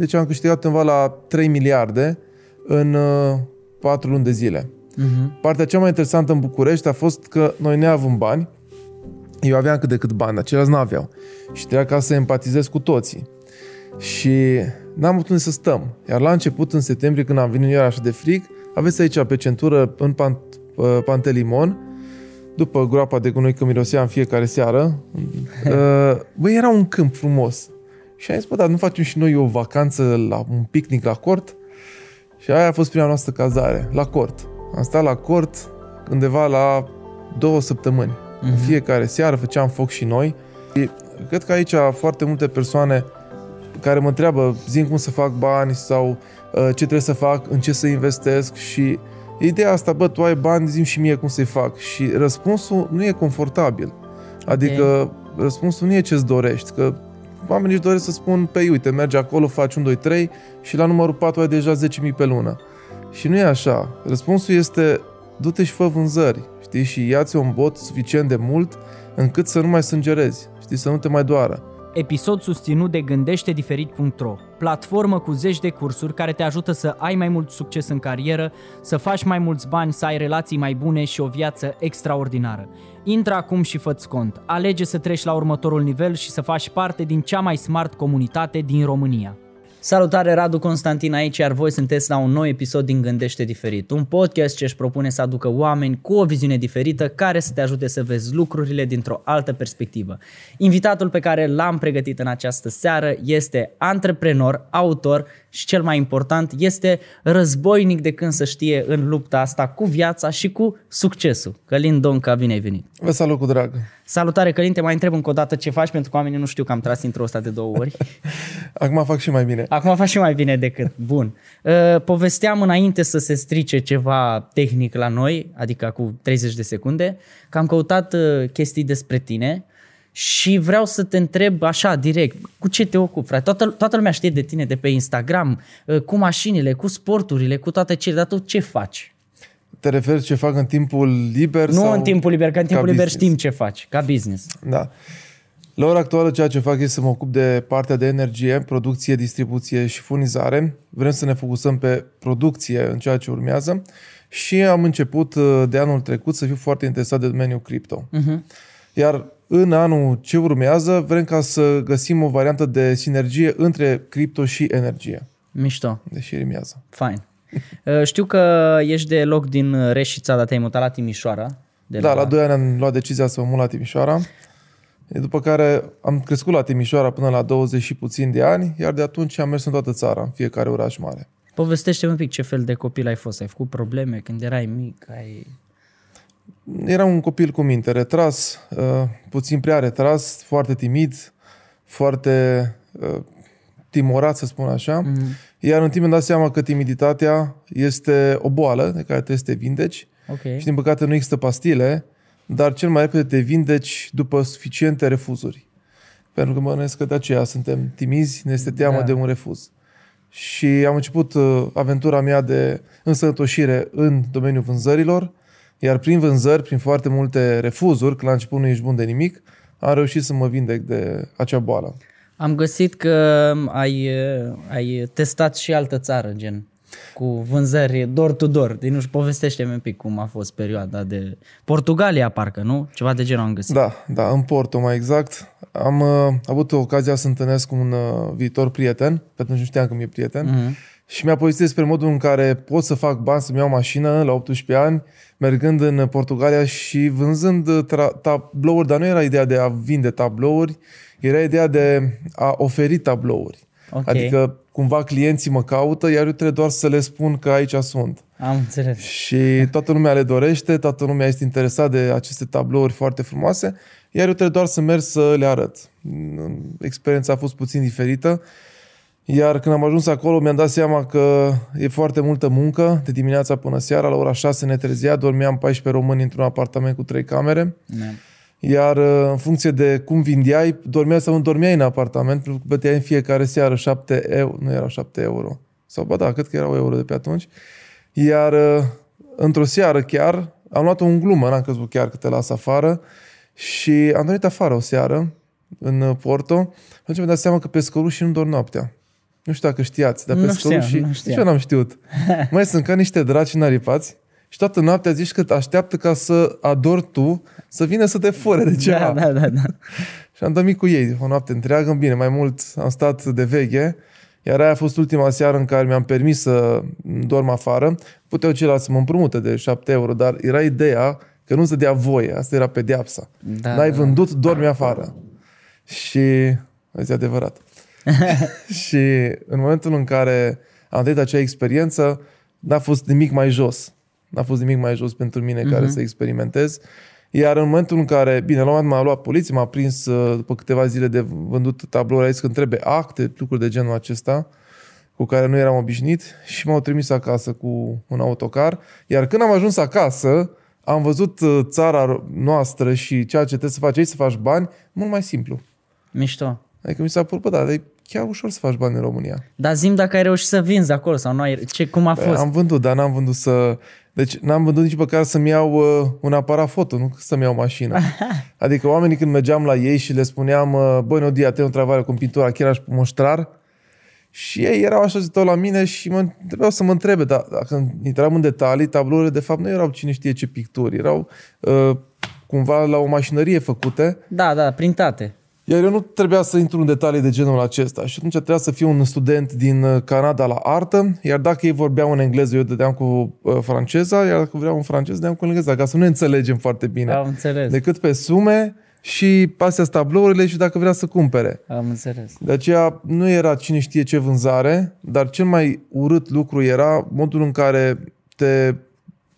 deci am câștigat undeva la 3 miliarde în uh, 4 luni de zile. Uh-huh. Partea cea mai interesantă în București a fost că noi ne avem bani, eu aveam cât de cât bani, dar ceilalți n-aveau. Și trebuia ca să empatizez cu toții. Și n-am putut să stăm. Iar la început, în septembrie, când am venit, era așa de frig, aveți aici pe centură, în pant, uh, Pantelimon, după groapa de gunoi că mirosea în fiecare seară, uh, băi, era un câmp frumos. Și am zis, bă, dar nu facem și noi o vacanță la un picnic la cort? Și aia a fost prima noastră cazare, la cort. Am stat la cort undeva la două săptămâni. Uh-huh. În fiecare seară făceam foc și noi. Cred că aici foarte multe persoane care mă întreabă, zim cum să fac bani sau uh, ce trebuie să fac, în ce să investesc și ideea asta, bă, tu ai bani, zim și mie cum să-i fac. Și răspunsul nu e confortabil. Adică okay. răspunsul nu e ce-ți dorești, că oamenii își doresc să spun, pe uite, mergi acolo, faci 1, 2, 3 și la numărul 4 ai deja 10.000 pe lună. Și nu e așa. Răspunsul este, du-te și fă vânzări, știi, și ia-ți un bot suficient de mult încât să nu mai sângerezi, știi, să nu te mai doară. Episod susținut de gândește-diferit.ro, platformă cu zeci de cursuri care te ajută să ai mai mult succes în carieră, să faci mai mulți bani, să ai relații mai bune și o viață extraordinară. Intră acum și fă cont. Alege să treci la următorul nivel și să faci parte din cea mai smart comunitate din România. Salutare, Radu Constantin aici, iar voi sunteți la un nou episod din Gândește Diferit, un podcast ce își propune să aducă oameni cu o viziune diferită care să te ajute să vezi lucrurile dintr-o altă perspectivă. Invitatul pe care l-am pregătit în această seară este antreprenor, autor și cel mai important este războinic de când să știe în lupta asta cu viața și cu succesul. Călin Donca, bine ai venit! Vă salut cu drag! Salutare Călin, te mai întreb încă o dată ce faci pentru că oamenii nu știu că am tras intro ăsta de două ori. Acum fac și mai bine. Acum fac și mai bine decât. Bun. Uh, povesteam înainte să se strice ceva tehnic la noi, adică cu 30 de secunde, că am căutat uh, chestii despre tine și vreau să te întreb așa, direct, cu ce te ocupi, frate? Toată, toată lumea știe de tine de pe Instagram, uh, cu mașinile, cu sporturile, cu toate cele, dar tu ce faci? Te referi ce fac în timpul liber? Nu sau în timpul liber, că în timpul liber business? știm ce faci, ca business. Da. La ora actuală ceea ce fac este să mă ocup de partea de energie, producție, distribuție și furnizare. Vrem să ne focusăm pe producție în ceea ce urmează și am început uh, de anul trecut să fiu foarte interesat de domeniul cripto. Uh-huh. Iar în anul ce urmează vrem ca să găsim o variantă de sinergie între cripto și energie. Mișto. Deși rimează. Fine. Uh, știu că ești de loc din Reșița, dar te-ai mutat la Timișoara. De da, la 2 ani am luat decizia să mă mut la Timișoara. După care am crescut la Timișoara până la 20 și puțin de ani, iar de atunci am mers în toată țara, în fiecare oraș mare. Povestește un pic ce fel de copil ai fost. Ai făcut probleme când erai mic? Ai... Era un copil cu minte, retras, uh, puțin prea retras, foarte timid, foarte uh, timorat, să spun așa. Mm-hmm. Iar în timp îmi dat seama că timiditatea este o boală de care trebuie să te vindeci. Okay. Și din păcate nu există pastile, dar cel mai repede te vindeci după suficiente refuzuri. Pentru că mă gândesc că de aceea suntem timizi, ne este teamă da. de un refuz. Și am început uh, aventura mea de însănătoșire în domeniul vânzărilor, iar prin vânzări, prin foarte multe refuzuri, că la început nu ești bun de nimic, am reușit să mă vindec de acea boală. Am găsit că ai, ai testat și altă țară, gen cu vânzări door-to-door. Deci nu-și povestește un pic cum a fost perioada de... Portugalia, parcă, nu? Ceva de genul am găsit. Da, da, în Porto, mai exact. Am uh, avut ocazia să întâlnesc cu un uh, viitor prieten, pentru că nu știam că mi-e prieten, uh-huh. și mi-a povestit despre modul în care pot să fac bani, să-mi iau mașină la 18 ani, mergând în Portugalia și vânzând tra- tablouri, dar nu era ideea de a vinde tablouri, era ideea de a oferi tablouri. Okay. Adică cumva clienții mă caută, iar eu trebuie doar să le spun că aici sunt. Am înțeles. Și toată lumea le dorește, toată lumea este interesat de aceste tablouri foarte frumoase, iar eu trebuie doar să merg să le arăt. Experiența a fost puțin diferită, iar când am ajuns acolo mi-am dat seama că e foarte multă muncă, de dimineața până seara, la ora 6 ne trezea, dormeam 14 români într-un apartament cu trei camere. Ne. Iar uh, în funcție de cum vindeai, dormea sau nu dormeai în apartament, pentru că plăteai în fiecare seară 7 euro, nu erau 7 euro, sau ba da, cât că erau euro de pe atunci. Iar uh, într-o seară chiar, am luat-o în glumă, n-am crezut chiar că te las afară și am dormit afară o seară în uh, Porto, atunci mi-am dat seama că pescărușii nu dorm noaptea. Nu știu dacă știați, dar pe Nu scăruși, știam, nu nici știam. eu n-am știut. Mai sunt ca niște draci naripați și toată noaptea zici că așteaptă ca să adori tu, să vină să te fure de ceva. Da, da, da, da. Și am dormit cu ei o noapte întreagă, bine, mai mult am stat de veche, iar aia a fost ultima seară în care mi-am permis să dorm afară. Puteau ceilalți să mă împrumute de 7 euro, dar era ideea că nu se dea voie, asta era pedeapsa. Da, N-ai da. vândut, dormi afară. Și, asta e adevărat. și în momentul în care am trăit acea experiență, n-a fost nimic mai jos. N-a fost nimic mai jos pentru mine care să experimentez. Iar în momentul în care, bine, la un moment m-a luat poliție, m-a prins uh, după câteva zile de vândut tablouri, a zis că îmi trebuie acte, lucruri de genul acesta, cu care nu eram obișnuit și m-au trimis acasă cu un autocar. Iar când am ajuns acasă, am văzut uh, țara noastră și ceea ce trebuie să faci aici, să faci bani, mult mai simplu. Mișto. Adică mi s-a părut, bă, da, dar e chiar ușor să faci bani în România. Dar zim dacă ai reușit să vinzi acolo sau nu ai... Ce, cum a fost? Am vândut, dar n-am vândut să... Deci n-am vândut nici măcar să-mi iau uh, un aparat foto, nu să-mi iau mașină. Adică oamenii când mergeam la ei și le spuneam, uh, băi, no dia, te un travare cu pintura, chiar aș mostrar, și ei erau așa zitau la mine și mă trebuiau să mă întrebe, dar dacă intram în detalii, tablourile de fapt nu erau cine știe ce picturi, erau uh, cumva la o mașinărie făcute Da, da, printate. Iar eu nu trebuia să intru în detalii de genul acesta și atunci trebuia să fiu un student din uh, Canada la artă, iar dacă ei vorbeau în engleză, eu dădeam cu uh, franceza, iar dacă vreau în francez, dădeam cu engleza, ca să nu ne înțelegem foarte bine. Am înțeles. Decât pe sume și astea tablourile și dacă vrea să cumpere. Am înțeles. De aceea nu era cine știe ce vânzare, dar cel mai urât lucru era modul în care te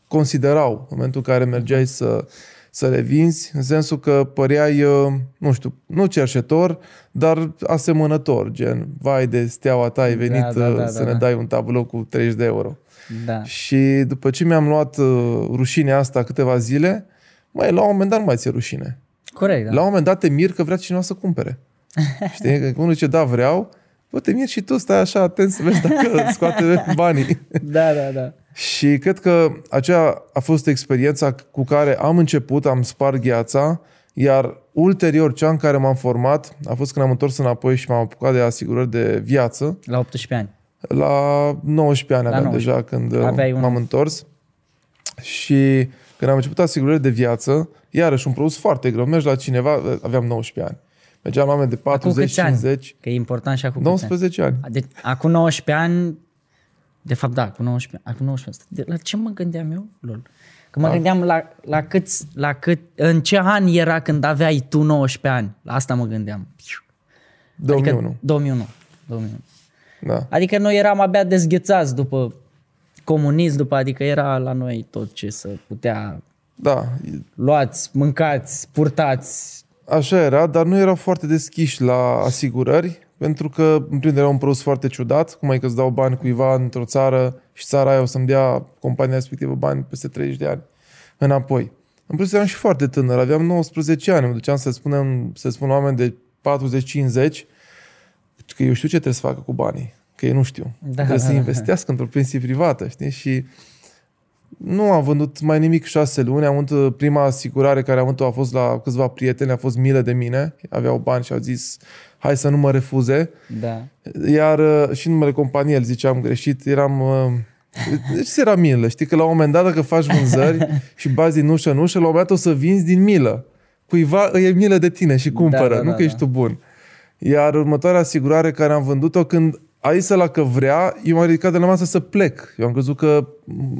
considerau în momentul în care mergeai să, să le vinzi, în sensul că păreai, uh, nu știu, nu cerșetor, dar asemănător, gen, vai de steaua ta, ai venit da, uh, da, să da, ne da. dai un tablou cu 30 de euro. Da. Și după ce mi-am luat uh, rușinea asta câteva zile, mai la un moment dat nu mai ți-e rușine. Corect, da. La un moment dat te mir că vrea cineva să cumpere. Știi? Că unul zice, da, vreau, bă, te mir și tu, stai așa atent să vezi dacă scoate banii. Da, da, da. Și cred că aceea a fost experiența cu care am început, am spart gheața, iar ulterior, cea în care m-am format, a fost când am întors înapoi și m-am apucat de asigurări de viață. La 18 ani. La 19 ani La aveam 19. deja când Aveai uh, un- m-am întors. Și când am început asigurări de viață, iarăși un produs foarte greu. Mergi la cineva, aveam 19 ani. Mergeam la oameni de Acum câți ani? 40-50, Că e important și acum câți ani. 19 ani. Deci, acum 19 ani, de fapt, da, acum 19 ani. Acum 19 ani. De- La ce mă gândeam eu? Lol. Că mă gândeam la, la, câți, la cât, în ce an era când aveai tu 19 ani. La asta mă gândeam. 2001. Adică 2001. 2001. Da. Adică noi eram abia dezghețați după comunism, după, adică era la noi tot ce să putea Da, luați, mâncați, purtați. Așa era, dar nu erau foarte deschiși la asigurări, pentru că, în primul rând, era un produs foarte ciudat, cum ai că îți dau bani cuiva într-o țară și țara aia o să-mi dea compania respectivă bani peste 30 de ani înapoi. În plus, eram și foarte tânăr, aveam 19 ani, mă duceam să spunem, să spun oameni de 40-50 că eu știu ce trebuie să facă cu banii, că ei nu știu. Da, trebuie da, să da. investească într-o pensie privată, știi? Și nu am vândut mai nimic șase luni. Am vândut prima asigurare care am vândut a fost la câțiva prieteni, a fost milă de mine. Aveau bani și au zis hai să nu mă refuze. Da. Iar uh, și numele companiei, îl ziceam greșit, eram... uh, Deci era milă, știi că la un moment dat dacă faci vânzări și bazi din ușă în ușă, la un moment dat o să vinzi din milă. Cuiva îi e milă de tine și cumpără, da, nu da, că ești tu bun. Iar următoarea asigurare care am vândut-o când a zis la că vrea, eu m-am ridicat de la masă să plec. Eu am crezut că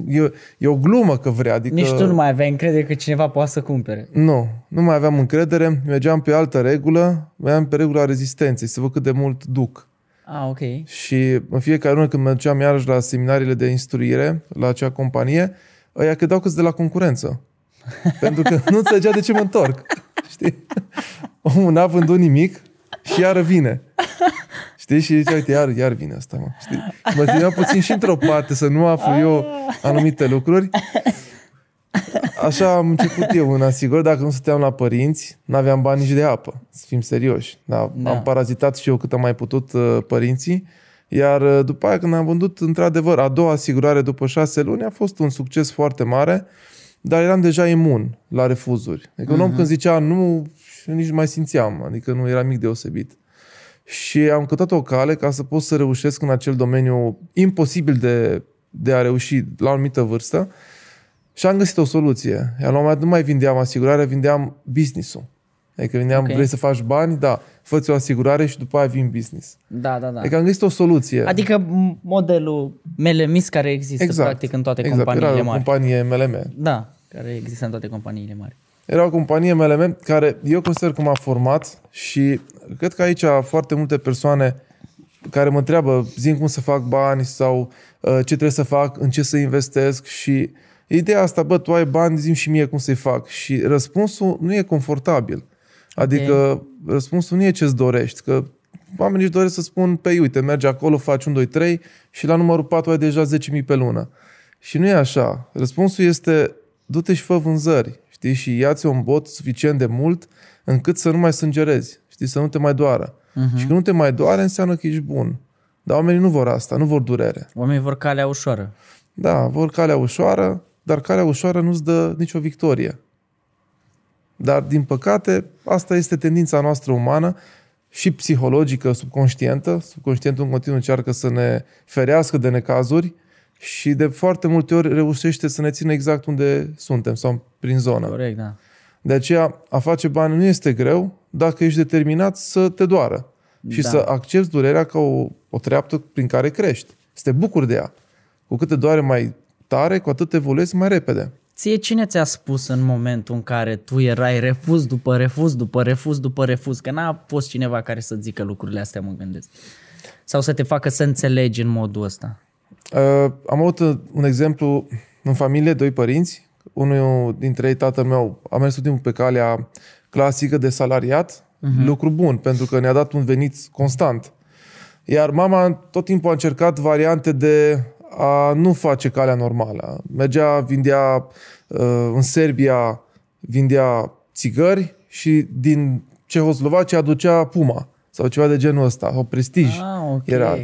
e, e o glumă că vrea. Adică... Nici tu nu mai aveai încredere că cineva poate să cumpere. Nu, nu mai aveam încredere, mergeam pe altă regulă, mergeam pe regula rezistenței, să văd cât de mult duc. Ah, ok. Și în fiecare lună când mergeam iarăși la seminariile de instruire, la acea companie, ăia credeau că de la concurență. Pentru că nu înțelegea de ce mă întorc. Știi? Omul n-a vândut nimic și iară vine. Știi? Și zice, uite, iar, iar vine asta, mă. Știi? Mă țineam puțin și într-o parte să nu aflu eu anumite lucruri. Așa am început eu în asigur, dacă nu stăteam la părinți, n-aveam bani nici de apă, să fim serioși. Da, Da. Am parazitat și eu cât am mai putut uh, părinții, iar uh, după aia când am vândut, într-adevăr, a doua asigurare după șase luni a fost un succes foarte mare, dar eram deja imun la refuzuri. Adică un om când zicea nu, nici nu mai simțeam, adică nu era mic deosebit. Și am căutat o cale ca să pot să reușesc în acel domeniu imposibil de, de a reuși la o anumită vârstă și am găsit o soluție. Iar la un moment dat nu mai vindeam asigurare, vindeam business-ul. Adică vindeam, Ok. vrei să faci bani? Da. Fă-ți o asigurare și după aia vin business. Da, da, da. Adică am găsit o soluție. Adică m- modelul MLMIS care există practic în toate exact. companiile Era o mari. companie MLM. Da, care există în toate companiile mari. Era o companie MLM care eu consider că m-a format și cred că aici foarte multe persoane care mă întreabă, zim cum să fac bani sau uh, ce trebuie să fac, în ce să investesc și ideea asta, bă, tu ai bani, zim și mie cum să-i fac. Și răspunsul nu e confortabil. Adică răspunsul nu e ce-ți dorești, că oamenii își doresc să spun, pe uite, mergi acolo, faci 1, 2, 3 și la numărul 4 ai deja 10.000 pe lună. Și nu e așa. Răspunsul este, du-te și fă vânzări, știi, și ia-ți un bot suficient de mult încât să nu mai sângerezi, știi, să nu te mai doară. Uh-huh. Și când nu te mai doare, înseamnă că ești bun. Dar oamenii nu vor asta, nu vor durere. Oamenii vor calea ușoară. Da, vor calea ușoară, dar calea ușoară nu-ți dă nicio victorie. Dar, din păcate, asta este tendința noastră umană și psihologică, subconștientă. Subconștientul în continuu încearcă să ne ferească de necazuri și de foarte multe ori reușește să ne țină exact unde suntem sau prin zonă. Corect, da. De aceea, a face bani nu este greu dacă ești determinat să te doară și Da. să accepti durerea ca o, o treaptă prin care crești. Să te bucuri de ea. Cu cât te doare mai tare, cu atât evoluezi mai repede. Ție cine ți-a spus în momentul în care tu erai refuz după refuz, după refuz, după refuz? Că n-a fost cineva care să zică lucrurile astea, mă gândesc. Sau să te facă să înțelegi în modul ăsta. Uh, am avut uh, un exemplu în familie, doi părinți. Unul dintre ei, tatăl meu, a mers tot timpul pe calea clasică de salariat. Uh-huh. Lucru bun, pentru că ne-a dat un venit constant. Iar mama tot timpul a încercat variante de a nu face calea normală. Mergea, vindea uh, în Serbia, vindea țigări și din Cehoslovacia aducea Puma sau ceva de genul ăsta, o prestij. Ah, ok. Era.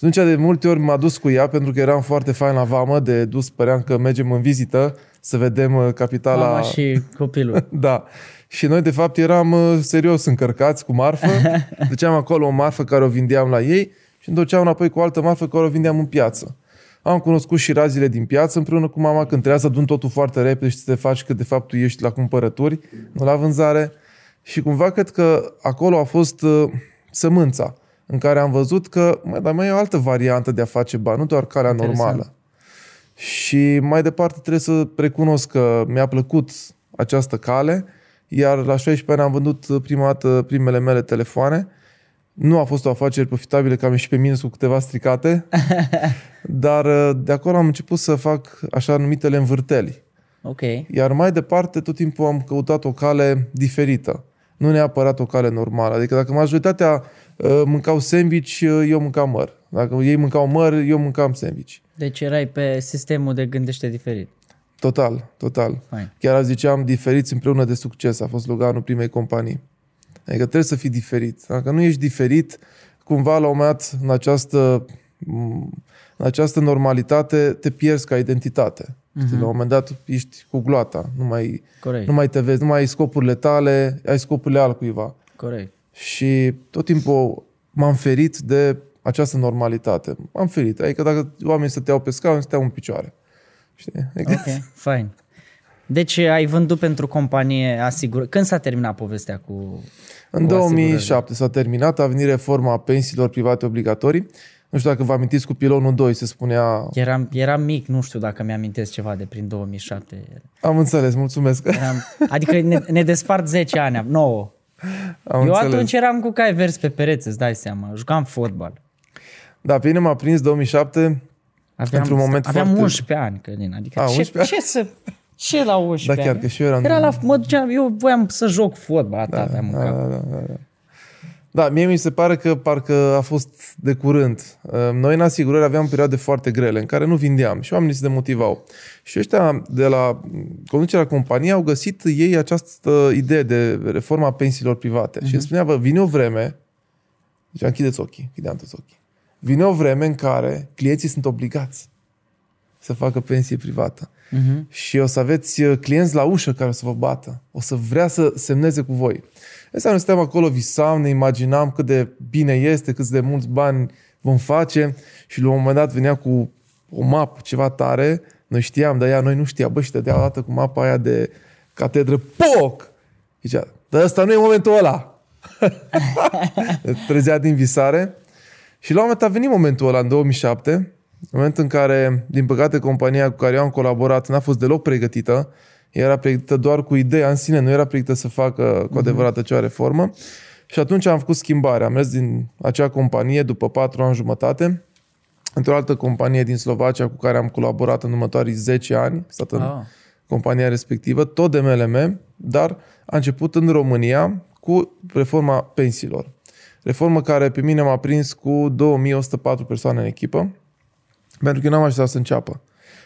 Și atunci de multe ori m-a dus cu ea pentru că eram foarte fain la vamă, de dus păream că mergem în vizită să vedem uh, capitala... Mama și copilul. Da. Și noi, de fapt, eram uh, serios încărcați cu marfă. Duceam acolo o marfă care o vindeam la ei și întorceam înapoi cu o altă marfă care o vindeam în piață. Am cunoscut și razile din piață împreună cu mama când trebuia să adun totul foarte repede și să te faci că de fapt tu ești la cumpărături, nu la vânzare. Și cumva cred că acolo a fost uh, sămânța în care am văzut că mai, dar mai e o altă variantă de a face bani, nu doar calea Interesant. normală. Și mai departe trebuie să recunosc că mi-a plăcut această cale, iar la 16 ani am vândut prima dată primele mele telefoane. Nu a fost o afacere profitabilă, că am ieșit pe minus cu câteva stricate, dar uh, de acolo am început să fac așa numitele învârteli. Ok. Iar mai departe, tot timpul am căutat o cale diferită. Nu neapărat o cale normală. Adică dacă majoritatea uh, mâncau sandwich, uh, eu mâncam măr. Dacă ei mâncau măr, eu mâncam sandwich. Deci erai pe sistemul de gândește diferit. Total, total. Fain. Chiar azi ziceam, diferiți împreună de succes. A fost sloganul primei companii. Adică trebuie să fii diferit. Dacă nu ești diferit, cumva la un moment dat, în această, în această normalitate, te pierzi ca identitate. Uh-huh. Știi, la un moment dat ești cu gloata. Nu mai, Corect. nu mai te vezi, nu mai ai scopurile tale, ai scopurile altcuiva. Corect. Și tot timpul m-am ferit de această normalitate. M-am ferit. Adică dacă oamenii stăteau pe scaun, stăteau în picioare. Știi? Adică Ok, fain. Deci ai vândut pentru companie asigur. Când s-a terminat povestea cu... În cu 2007 s-a terminat, a venit reforma pensiilor private obligatorii. Nu știu dacă vă amintiți cu pilonul 2 se spunea... Eram, eram mic, nu știu dacă mi-amintesc ceva de prin 2007. Am înțeles, mulțumesc. Eram, adică ne, ne despart 10 ani, 9. Am Eu înțeles. atunci eram cu cai vers pe pereți, îți dai seama. Jucam fotbal. Da, pe mine m-a prins 2007 Aveam, Într-un moment aveam foarte- 11 ani, Călin. Adică A, ce, 11 ce să... Ce la 11 Da, chiar ani? că și eu eram... Era la, mă duceam, eu voiam să joc fotbal, atât da, aveam în da, cap. da, da, da. Da, mie mi se pare că parcă a fost de curând. Noi în asigurări aveam perioade foarte grele în care nu vindeam și oamenii se demotivau. Și ăștia de la conducerea companiei au găsit ei această idee de reforma pensiilor private. Uh-huh. Și îmi spunea, bă, vine o vreme, deci închideți ochii, închideam toți ochii. Vine o vreme în care clienții sunt obligați. să facă pensie privată. Uh-huh. Și o să aveți uh, clienți la ușă care o să vă bată. O să vrea să semneze cu voi. Asta nu stăm acolo, visam, ne imaginam cât de bine este, cât de mulți bani vom face și la un moment dat venea cu o mapă, ceva tare, noi știam, dar ea noi nu știa, bă, și dădea o dată cu mapa aia de catedră, POC! Zicea, dar ăsta nu e momentul ăla. Trezea din visare. Și la un moment dat a venit momentul ăla, în 2007, în momentul în care, din păcate, compania cu care eu am colaborat n-a fost deloc pregătită, era pregătită doar cu ideea în sine, nu era pregătită să facă cu adevărat acea reformă. Și atunci am făcut schimbare. Am mers din acea companie după patru ani jumătate într-o altă companie din Slovacia cu care am colaborat în următorii 10 ani, stat în ah. compania respectivă, tot de MLM, dar a început în România cu reforma pensiilor. Reformă care pe mine m-a prins cu 2104 persoane în echipă, pentru că eu n-am așteptat să înceapă.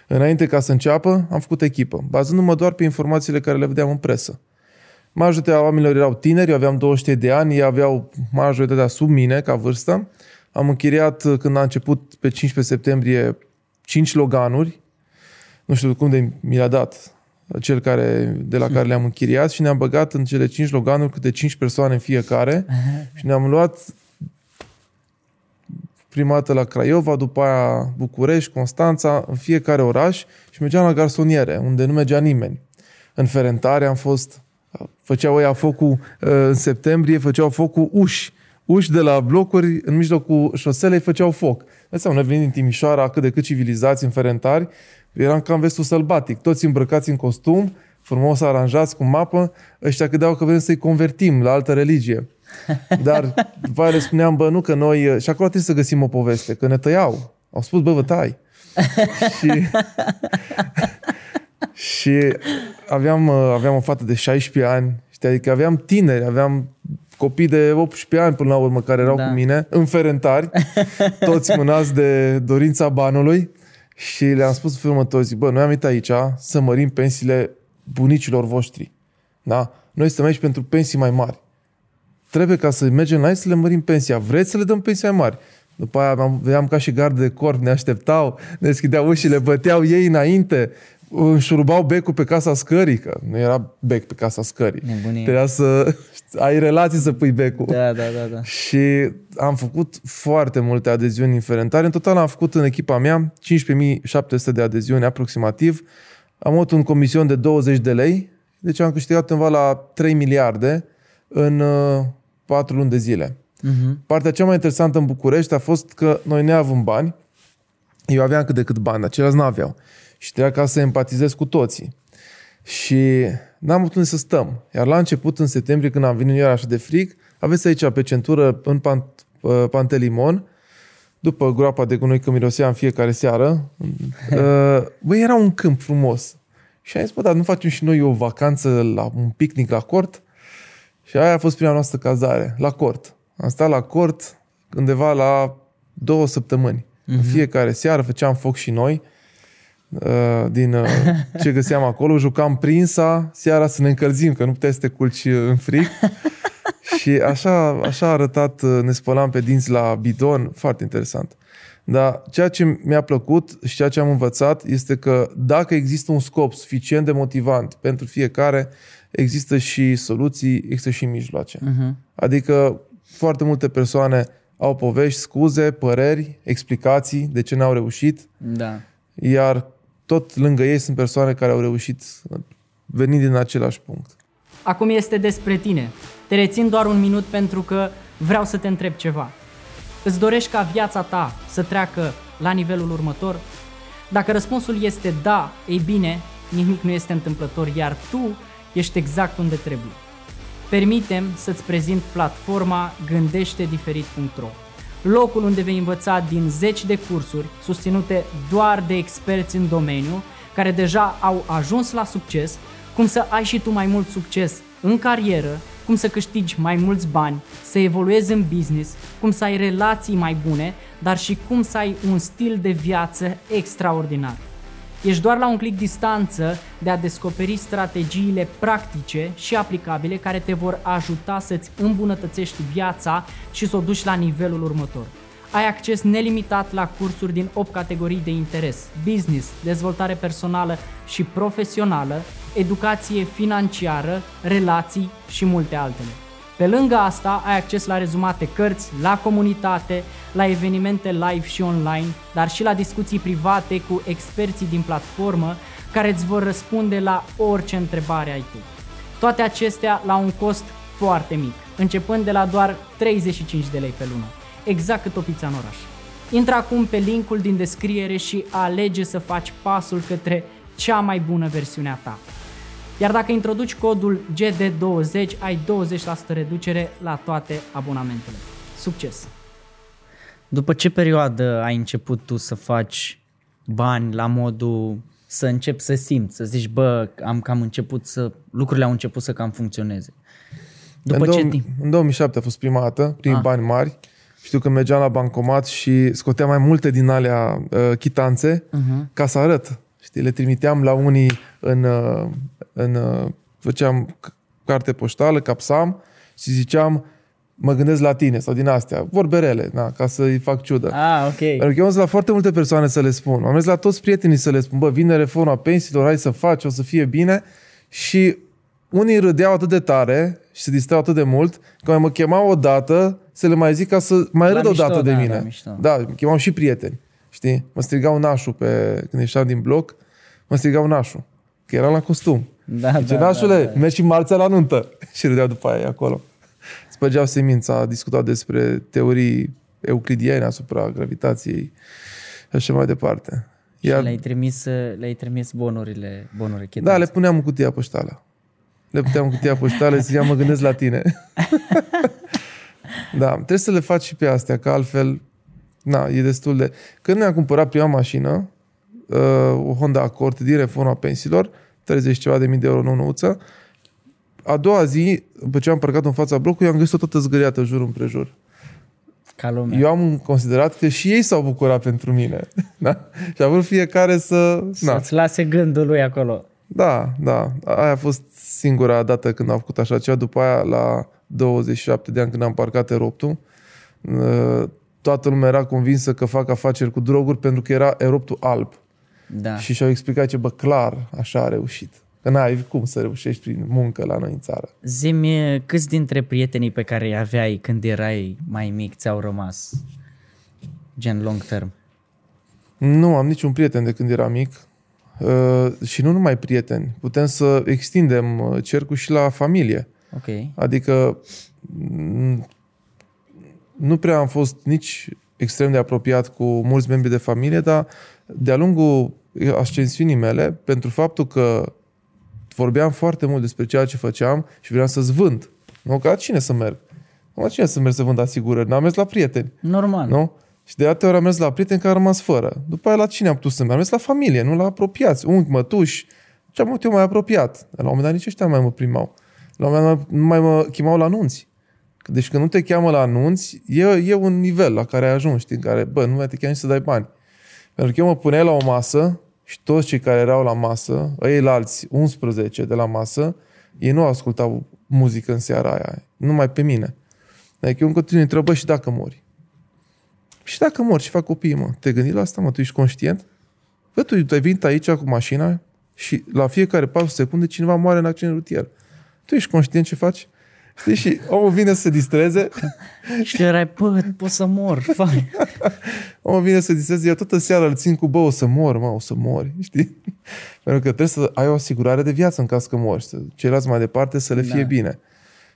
Înainte ca să înceapă, am făcut echipă, bazându-mă doar pe informațiile care le vedeam în presă. Majoritatea oamenilor erau tineri, eu aveam 20 de ani, ei aveau majoritatea sub mine ca vârstă. Am închiriat când a început pe 15 septembrie 5 loganuri, nu știu cum de mi l-a dat cel care, de la care le-am închiriat și ne-am băgat în cele 5 loganuri câte 5 persoane în fiecare și ne-am luat prima dată la Craiova, după aia București, Constanța, în fiecare oraș și mergeam la garsoniere, unde nu mergea nimeni. În Ferentare am fost, făceau ăia focul uh, în septembrie, făceau focul uși. Uși de la blocuri, în mijlocul șoselei, făceau foc. Înseamnă, noi venim din Timișoara, cât de cât civilizați în Ferentari, eram cam vestul sălbatic, toți îmbrăcați în costum, frumos aranjați cu mapă, ăștia credeau că vrem să-i convertim la altă religie. Dar după aia le spuneam, bă, nu că noi... Și acolo trebuie să găsim o poveste, că ne tăiau. Au spus, bă, vă tai. și, și aveam, aveam o fată de 16 ani, știi, adică aveam tineri, aveam copii de 18 ani până la urmă care erau da. cu mine, înferentari, toți mânați de dorința banului și le-am spus în următor, zic, bă, noi am venit aici să mărim pensiile bunicilor voștri. Da? Noi suntem aici pentru pensii mai mari. Trebuie ca să mergem la ei să le mărim pensia. Vreți să le dăm pensii mai mari? După aia vedeam ca și gardă de corp, ne așteptau, ne deschideau ușile, băteau ei înainte, înșurubau becul pe casa scării, că nu era bec pe casa scării. Nebunie. Trebuia să ai relații să pui becul. Da, da, da, da. Și am făcut foarte multe adeziuni inferentare. În total am făcut în echipa mea 15.700 de adeziuni aproximativ. Am avut un comision de 20 de lei, deci am câștigat undeva la 3 miliarde în uh, 4 luni de zile. Uh-huh. Partea cea mai interesantă în București a fost că noi ne avem bani, eu aveam cât de cât bani, dar ceilalți nu aveau. Și trebuia ca să empatizez cu toții. Și n-am putut să stăm. Iar la început, în septembrie, când am venit, eu era așa de frig, aveți aici pe centură, în pant, uh, Pantelimon, după groapa de gunoi, că mirosea în fiecare seară, uh, băi, era un câmp frumos. Și am zis, bă, dar nu facem și noi o vacanță la un picnic la cort? Și aia a fost prima noastră cazare, la cort. Am stat la cort undeva la două săptămâni. Uh-huh. În mhm. fiecare seară făceam foc și noi uh, din uh, ce găseam acolo. Jucam prinsa seara să ne încălzim, că nu puteai să te culci în frig. și așa, așa a arătat, uh, ne spălam pe dinți la bidon, foarte interesant. Dar ceea ce mi-a plăcut și ceea ce am învățat este că dacă există un scop suficient de motivant pentru fiecare, există și soluții, există și mijloace. Uh-huh. Adică foarte multe persoane au povești, scuze, păreri, explicații de ce n-au reușit. Da. Iar tot lângă ei sunt persoane care au reușit venind din același punct. Acum este despre tine. Te rețin doar un minut pentru că vreau să te întreb ceva. Îți dorești ca viața ta să treacă la nivelul următor? Dacă răspunsul este da, ei bine, nimic nu este întâmplător, iar tu ești exact unde trebuie. Permitem să-ți prezint platforma gândește-diferit.ro locul unde vei învăța din zeci de cursuri susținute doar de experți în domeniu care deja au ajuns la succes, cum să ai și tu mai mult succes în carieră, cum să câștigi mai mulți bani, să evoluezi în business, cum să ai relații mai bune, dar și cum să ai un stil de viață extraordinar. Ești doar la un clic distanță de a descoperi strategiile practice și aplicabile care te vor ajuta să-ți îmbunătățești viața și să o duci la nivelul următor. Ai acces nelimitat la cursuri din 8 categorii de interes, business, dezvoltare personală și profesională, educație financiară, relații și multe altele. Pe lângă asta, ai acces la rezumate cărți, la comunitate, la evenimente live și online, dar și la discuții private cu experții din platformă care îți vor răspunde la orice întrebare ai tu. Toate acestea la un cost foarte mic, începând de la doar 35 de lei pe lună, exact cât o pizza în oraș. Intră acum pe linkul din descriere și alege să faci pasul către cea mai bună versiune a ta. Iar dacă introduci codul GD20, ai 20% reducere la toate abonamentele. Succes! După ce perioadă ai început tu să faci bani la modul să începi să simți, să zici, bă, am cam început să, lucrurile au început să cam funcționeze? După în ce timp? În 2007 a fost prima dată, primii ah. bani mari. Știu că mergeam la bancomat și scoteam mai multe din alea uh, chitanțe uh-huh. ca să arăt. Știi, le trimiteam la unii în, uh, în uh, făceam carte poștală, capsam și ziceam mă gândesc la tine sau din astea, vorbe rele, na, ca să-i fac ciudă. Ah, ok. Pentru că eu am la foarte multe persoane să le spun. Am mers la toți prietenii să le spun, bă, vine reforma pensiilor, hai să faci, o să fie bine. Și unii râdeau atât de tare și se distrau atât de mult că mai mă chemau o dată să le mai zic ca să mai râd o dată de da, mine. Da, mă chemau și prieteni. Știi? Mă strigau nașul pe, când ieșeam din bloc, mă strigau nașul. Că era la costum. Da, Zice, da, nașule, da, da. mergi și marțea la nuntă. și râdeau după aia acolo. Spărgeau semința, discutau despre teorii euclidiene asupra gravitației și așa mai departe. Iar... Și le-ai trimis, le-ai trimis bonurile, bonurile Da, le puneam în cutia poștală. Le puteam în cutia poștală și ziceam, mă gândesc la tine. da, trebuie să le faci și pe astea, că altfel, na, e destul de... Când ne-am cumpărat prima mașină, uh, o Honda Accord din reforma pensiilor, 30 ceva de mii de euro nouță, a doua zi, după ce am parcat în fața blocului, am găsit-o toată zgâriată jur împrejur. Ca lumea. Eu am considerat că și ei s-au bucurat pentru mine. Da? Și a vrut fiecare să... Să-ți da. lase gândul lui acolo. Da, da. Aia a fost singura dată când am făcut așa ceva. După aia, la 27 de ani când am parcat eroptul, ă, toată lumea era convinsă că fac afaceri cu droguri pentru că era eroptul alb. Da. Și și-au explicat ce, bă, clar, așa a reușit. Că n-ai cum să reușești prin muncă la noi în țară. Zimi, câți dintre prietenii pe care îi aveai când erai mai mic ți-au rămas gen long term? Nu am niciun prieten de când eram mic. Uh, și nu numai prieteni. Putem să extindem uh, cercul și la familie. Okay. Adică mm, nu prea am fost nici extrem de apropiat cu mulți membri de familie, dar de-a lungul ascensiunii mele, pentru faptul că vorbeam foarte mult despre ceea ce făceam și vreau să-ți vând. Nu? Ca cine să merg? La cine să merg să vând asigurări? N-am mers la prieteni. Normal. Nu? Și de atâtea ori am mers la prieteni care au rămas fără. După aia la cine am putut să merg? Am mers la familie, nu la apropiați. Unchi, mătuși. Ce am eu mai apropiat. La un moment dat nici ăștia mai mă primau. La un moment dat nu mai mă chemau la anunți. Deci când nu te cheamă la anunți, e, e un nivel la care ai ajuns, știi, în care, bă, nu mai te cheamă să dai bani. Pentru că eu mă puneai la o masă și toți cei care erau la masă, ei la alți 11 de la masă, ei nu ascultau muzică în seara aia, numai pe mine. Adică eu în continuu întrebă și dacă mori. Și dacă mor și fac copii, mă, te gândi la asta, mă, tu ești conștient? Bă, tu ai venit aici cu mașina și la fiecare 4 secunde cineva moare în accident rutier. Tu ești conștient ce faci? Știi? Și omul vine să se distreze. și erai, bă, pot să mor, fai. omul vine să se distreze, eu toată seara îl țin cu, bă, o să mor, mă, o să mori, știi? Pentru că trebuie să ai o asigurare de viață în caz că morți, să ceilalți mai departe să le fie da. bine.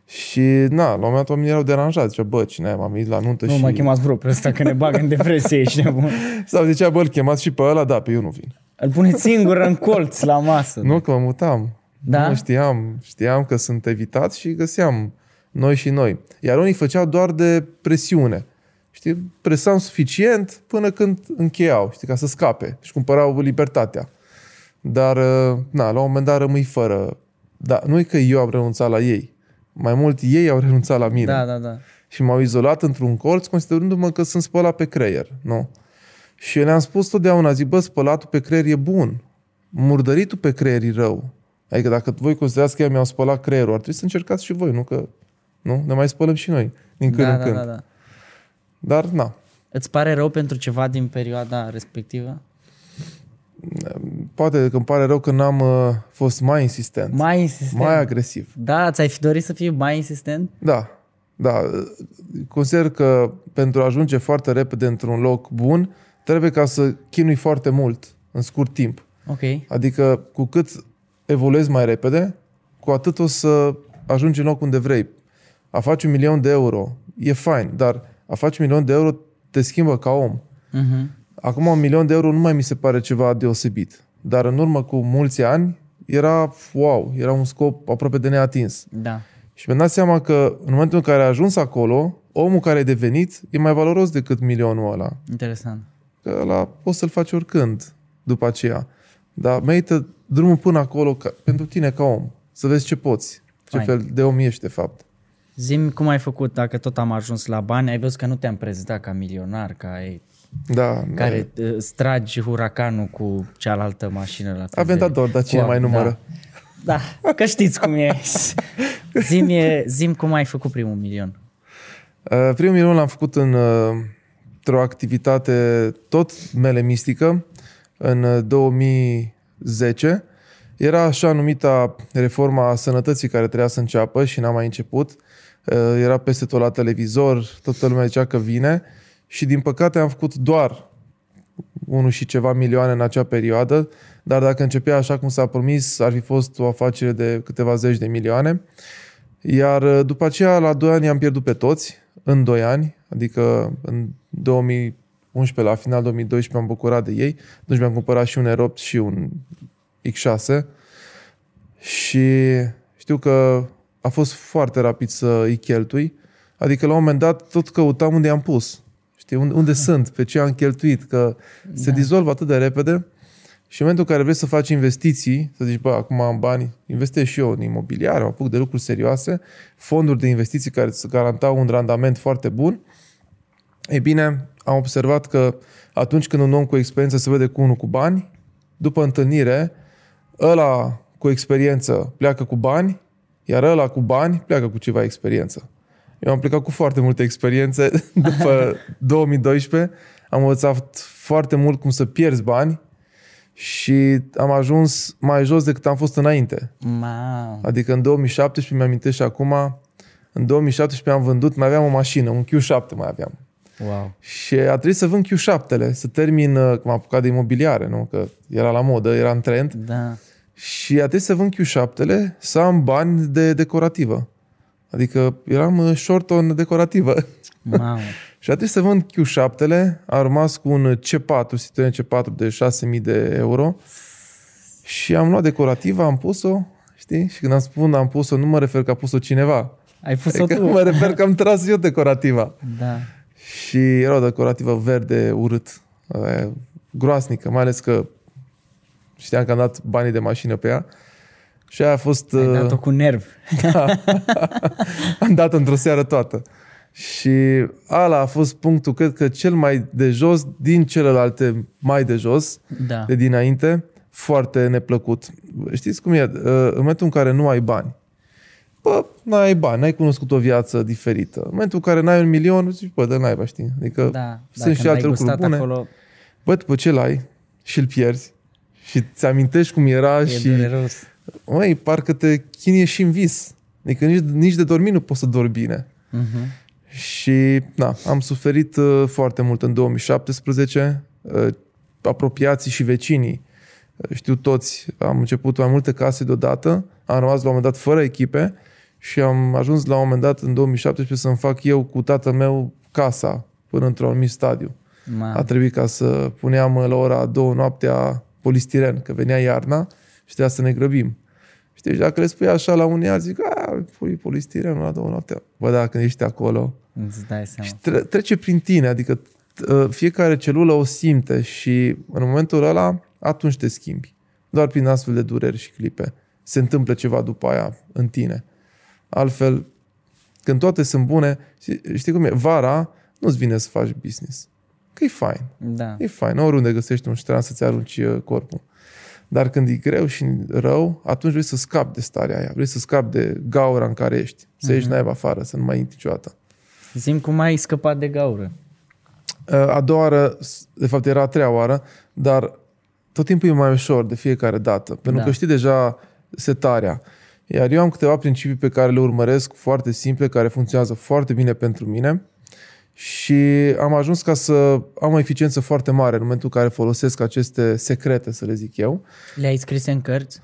Și, na, la un moment dat oamenii erau deranjați. Zicea, bă, cine m-am venit la nuntă nu, și... Nu, mă chemați vreo pe ăsta, că ne bagă în depresie, ești nebun. Sau zicea, bă, îl chemați și pe ăla, da, pe eu nu vin. Îl puneți singur în colț la masă. Nu, că mă mutam. Da? Nu știam, știam că sunt evitat și găseam noi și noi. Iar unii făceau doar de presiune. Știi, presau suficient până când încheiau, știi, ca să scape și cumpărau libertatea. Dar, na, la un moment dat rămâi fără. Da, nu e că eu am renunțat la ei mai mult ei au renunțat la mine. Da, da, da. Și m-au izolat într-un colț, considerându-mă că sunt spălat pe creier. Nu? Și eu le-am spus totdeauna, zic, bă, spălatul pe creier e bun. Murdăritul pe creier e rău. Adică dacă voi considerați că eu mi-au spălat creierul, ar trebui să încercați și voi, nu că... Nu? Ne mai spălăm și noi, din când da, în da, când. Da, da. Dar, na, Îți pare rău pentru ceva din perioada respectivă? Poate că îmi pare rău că n-am uh, fost mai insistent. Mai insistent? Mai agresiv. Da, ți-ai fi dorit să fii mai insistent? Da, da. Consider că pentru a ajunge foarte repede într-un loc bun, trebuie ca să chinui foarte mult în scurt timp. Ok. Adică cu cât evoluezi mai repede, cu atât o să ajungi în loc unde vrei. A face un milion de euro e fain, dar a face un milion de euro te schimbă ca om. Uh-huh. Acum un milion de euro nu mai mi se pare ceva deosebit. Dar în urmă cu mulți ani era wow, era un scop aproape de neatins. Da. Și mi-am dat seama că în momentul în care a ajuns acolo, omul care a devenit e mai valoros decât milionul ăla. Interesant. Că ăla poți să-l faci oricând după aceea. Dar merită drumul până acolo ca, pentru tine ca om. Să vezi ce poți, ce fel de om ești de fapt. Zim cum ai făcut dacă tot am ajuns la bani, ai văzut că nu te-am prezentat ca milionar, ca ai da, care da. Uh, stragi huracanul cu cealaltă mașină la Aventador, dar cine mai numără? Da. da, că știți cum e. Zim, e, zim cum ai făcut primul milion. Uh, primul milion l-am făcut în, uh, într-o activitate tot mele mistică. În 2000 10, era așa numita reforma sănătății care trebuia să înceapă și n-a mai început. Uh, era peste tot la televizor, toată lumea zicea că vine și din păcate am făcut doar unul și ceva milioane în acea perioadă, dar dacă începea așa cum s-a promis, ar fi fost o afacere de câteva zeci de milioane. Iar uh, după aceea, la 2 ani, am pierdut pe toți, în 2 ani, adică în 2000, 2011, la final 2012 am bucurat de ei. Atunci mi-am cumpărat și un R8 și un X6 și știu că a fost foarte rapid să îi cheltui. Adică la un moment dat tot căutam unde am pus. Știi, unde, unde sunt, pe ce am cheltuit, că se dizolvă atât de repede și în momentul în care vrei să faci investiții, să zici, bă, acum am bani, investesc și eu în imobiliare, mă apuc de lucruri serioase, fonduri de investiții care îți garantau un randament foarte bun, ei bine, am observat că atunci când un om cu experiență se vede cu unul cu bani, după întâlnire, ăla cu experiență pleacă cu bani, iar ăla cu bani pleacă cu ceva experiență. Eu am plecat cu foarte multe experiențe după 2012, am învățat foarte mult cum să pierzi bani și am ajuns mai jos decât am fost înainte. Wow. Adică în 2017, mi-amintesc și acum, în 2017 am vândut, mai aveam o mașină, un Q7 mai aveam. Wow. Și a trebuit să vând Q7-le, să termin, uh, cum am apucat de imobiliare, nu? Că era la modă, era în trend. Da. Și a trebuit să vând Q7-le, să am bani de decorativă. Adică eram uh, short on decorativă. Wow. și a trebuit să vând Q7-le, a rămas cu un C4, Citroen C4 de 6.000 de euro. Și am luat decorativă, am pus-o, știi? Și când am spus am pus-o, nu mă refer că a pus-o cineva. Ai pus-o Adică tu. mă refer că am tras eu decorativa. Da. Și era o decorativă verde urât, aia, groasnică, mai ales că știam că am dat banii de mașină pe ea. Și aia a fost... Ai uh, dat-o cu nerv. am dat într-o seară toată. Și ala a fost punctul, cred că cel mai de jos din celelalte mai de jos, Da. de dinainte, foarte neplăcut. Știți cum e? Uh, În momentul în care nu ai bani, bă, n-ai bani, n-ai cunoscut o viață diferită. În momentul în care n-ai un milion, zici, bă, dă naiba, știi? Adică Da. sunt și când alte ai lucruri gustat bune. Acolo, Bă, după ce l-ai și îl pierzi și ți amintești cum era e și... dureros. Măi, parcă te chinie și în vis. Adică nici, nici de dormit nu poți să dormi bine. Mhm. Și, na, am suferit uh, foarte mult în 2017. Uh, apropiații și vecinii, uh, știu toți, am început mai multe case deodată, am rămas la un moment dat fără echipe și am ajuns la un moment dat în 2017 să-mi fac eu cu tatăl meu casa până într-un anumit stadiu. Ma. A trebuit ca să puneam la ora două noaptea polistiren, că venea iarna și trebuia să ne grăbim. Știi, și dacă le spui așa la unii alții, zic, a, pui polistiren la două noaptea. Bă, dacă ești acolo, Îți dai seama. și tre- trece prin tine, adică t- uh, fiecare celulă o simte și în momentul ăla atunci te schimbi. Doar prin astfel de dureri și clipe. Se întâmplă ceva după aia în tine. Altfel, când toate sunt bune, știi, știi cum e? Vara nu-ți vine să faci business. Că e fain. Da. E fain. Oriunde găsești un ștran să-ți arunci uh, corpul. Dar când e greu și rău, atunci vrei să scapi de starea aia. Vrei să scapi de gaura în care ești. Să ieși naiba afară, să nu mai intri niciodată. Zim cum ai scăpat de gaură. A doua oară, de fapt era a treia oară, dar tot timpul e mai ușor de fiecare dată, pentru Da. că știi deja setarea. Iar eu am câteva principii pe care le urmăresc foarte simple, care funcționează foarte bine pentru mine și am ajuns ca să am o eficiență foarte mare în momentul în care folosesc aceste secrete, să le zic eu. Le-ai scris în cărți?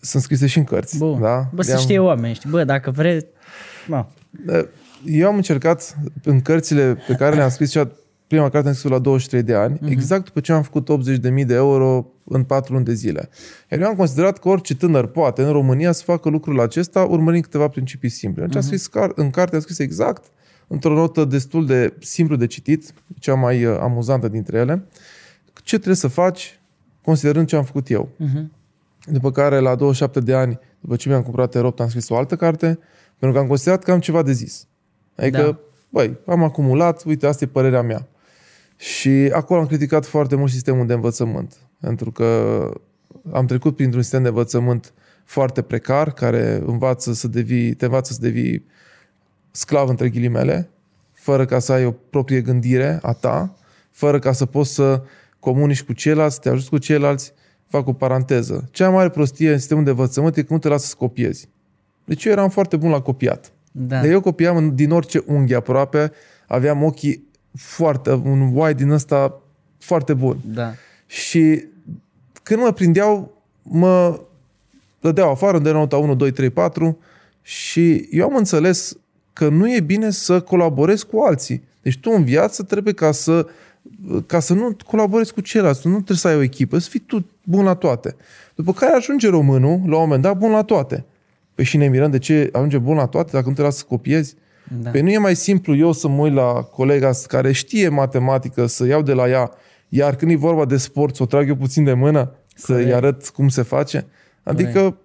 Sunt scrise și în cărți. Bun. Da? Bă, să Le-am- știe oameni, știi? Bă, dacă vreți... Mă. Eu am încercat în cărțile pe care le-am scris, cea prima carte am scris la 23 de ani, Mhm. uh-huh. exact după ce am făcut 80.000 de euro în 4 luni de zile. Iar eu am considerat că orice tânăr poate în România să facă lucrul acesta urmărind câteva principii simple. Deci am Mhm. scris car- în carte am scris exact, într-o notă destul de simplu de citit, cea mai uh, amuzantă dintre ele, ce trebuie să faci considerând ce am făcut eu. Mhm. După care, la 27 de ani, după ce mi-am cumpărat Eropt, am scris o altă carte, pentru că am considerat că am ceva de zis. Adică, Da. da. băi, am acumulat, uite, asta e părerea mea. Și acolo am criticat foarte mult sistemul de învățământ, pentru că am trecut printr-un sistem de învățământ foarte precar, care învață să devii, te învață să devii sclav între ghilimele, fără ca să ai o proprie gândire a ta, fără ca să poți să comunici cu ceilalți, să te ajuți cu ceilalți. Fac o paranteză. Cea mai mare prostie în sistemul de învățământ e că nu te lasă să copiezi. Deci eu eram foarte bun la copiat. Da. Dar eu copiam în- din orice unghi aproape, aveam ochii foarte, un wide din ăsta foarte bun. Da. Și când mă prindeau, mă dădeau afară, îmi dădeau nota 1, 2, 3, 4 și eu am înțeles că nu e bine să colaborezi cu alții. Deci tu în viață trebuie ca să, ca să nu colaborezi cu ceilalți, nu trebuie să ai o echipă, să fii tu bun la toate. După care ajunge românul, la un moment dat, bun la toate. Păi și ne mirăm de ce ajunge bun la toate dacă nu te lasă să copiezi? Da. Păi nu e mai simplu eu să mă uit la colega care știe matematică, să iau de la ea, iar când e vorba de sport, să o trag eu puțin de mână, să-i Corect. arăt cum se face. Adică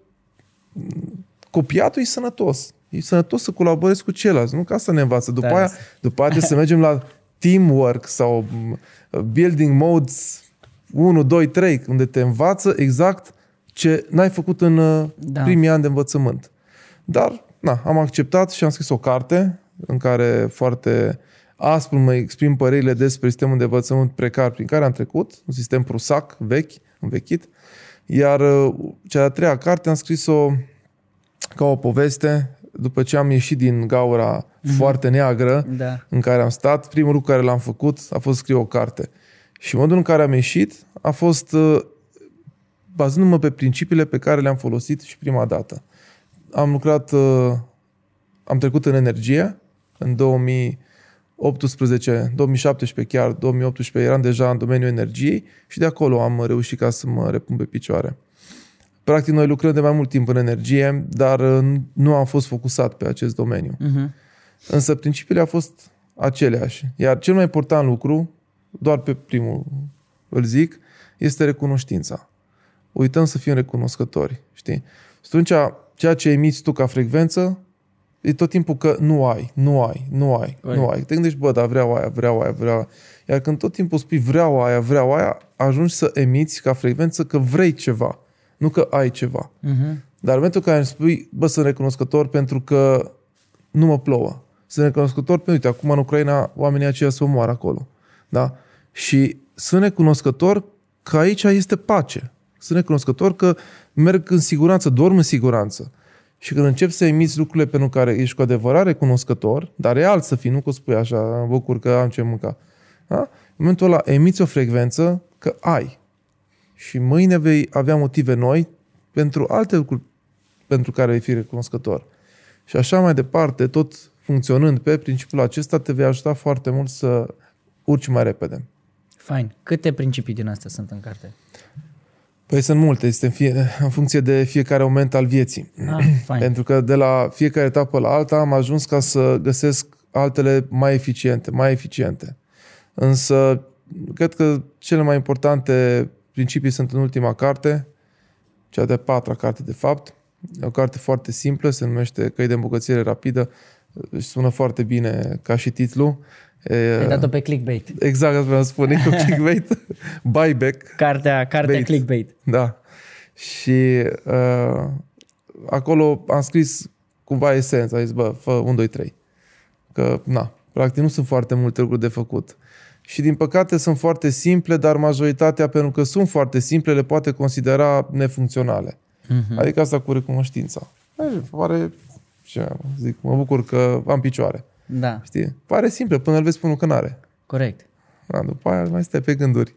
copiatul e sănătos. E sănătos să colaborezi cu ceilalți, nu? Că asta ne învață. După Da. aia, după aia trebuie să mergem la teamwork sau m, building modes 1, 2, 3, unde te învață exact ce n-ai făcut în Da. da. primii ani de învățământ. Dar, na, am acceptat și am scris o carte în care foarte aspru mă exprim părerile despre sistemul de învățământ precar prin care am trecut, un sistem prusac, vechi, învechit, iar uh, cea de-a treia carte am scris-o ca o poveste după ce am ieșit din gaura mm-hmm. foarte neagră Da. în care am stat, primul lucru care l-am făcut a fost să scriu o carte. Și modul în care am ieșit a fost uh, bazându-mă pe principiile pe care le-am folosit și prima dată. Am lucrat, uh, am trecut în energie în 2018, 2017 chiar, 2018 eram deja în domeniul energiei și de acolo am reușit ca să mă repun pe picioare. Practic noi lucrăm de mai mult timp în energie, dar uh, nu am fost focusat pe acest domeniu. Mhm. Însă principiile au fost aceleași. Iar cel mai important lucru, doar pe primul îl zic, este recunoștința. Uităm să fim recunoscători, știi? Și atunci, ceea ce emiți tu ca frecvență, e tot timpul că nu ai, nu ai, nu ai, Corect. nu ai. Te gândești, bă, dar vreau aia, vreau aia, vreau aia. Iar când tot timpul spui vreau aia, vreau aia, ajungi să emiți ca frecvență că vrei ceva, nu că ai ceva. Mhm. Dar în momentul în care îmi spui, bă, sunt recunoscător pentru că nu mă plouă. Sunt recunoscător pentru, uite, acum în Ucraina oamenii aceia se omoară acolo. Da? Și sunt recunoscător că aici este pace. Sunt recunoscător că merg în siguranță, dorm în siguranță. Și când începi să emiți lucrurile pentru care ești cu adevărat recunoscător, dar real să fii, nu că o spui așa, mă bucur că am ce mânca. Da? În momentul ăla emiți o frecvență că ai. Și mâine vei avea motive noi pentru alte lucruri pentru care vei fi recunoscător. Și așa mai departe, tot funcționând pe principiul acesta, te vei ajuta foarte mult să urci mai repede. Fain. Câte principii din astea sunt în carte? Păi sunt multe, este în, fie, în funcție de fiecare moment al vieții. Ah, fain. Pentru că de la fiecare etapă la alta am ajuns ca să găsesc altele mai eficiente, mai eficiente. Însă, cred că cele mai importante principii sunt în ultima carte, cea de-a patra carte, de fapt. E o carte foarte simplă, se numește Căi de îmbogățire rapidă. Își sună foarte bine ca și titlu. E, Ai dat-o pe clickbait. Exact, asta vreau să spun, e cu clickbait. Buyback. Cartea, cartea Bait. clickbait. Da. Și uh, acolo am scris cumva esența, am zis, bă, fă 1, 2, 3. Că, na, practic nu sunt foarte multe lucruri de făcut. și din păcate sunt foarte simple, dar majoritatea, pentru că sunt foarte simple, le poate considera nefuncționale. Uh-huh. Adică asta cu recunoștința. Pare, ce zic, mă bucur că am picioare. Da. Știi? Pare simplu, până îl vezi până că n-are. Corect. Da, după aia mai stai pe gânduri.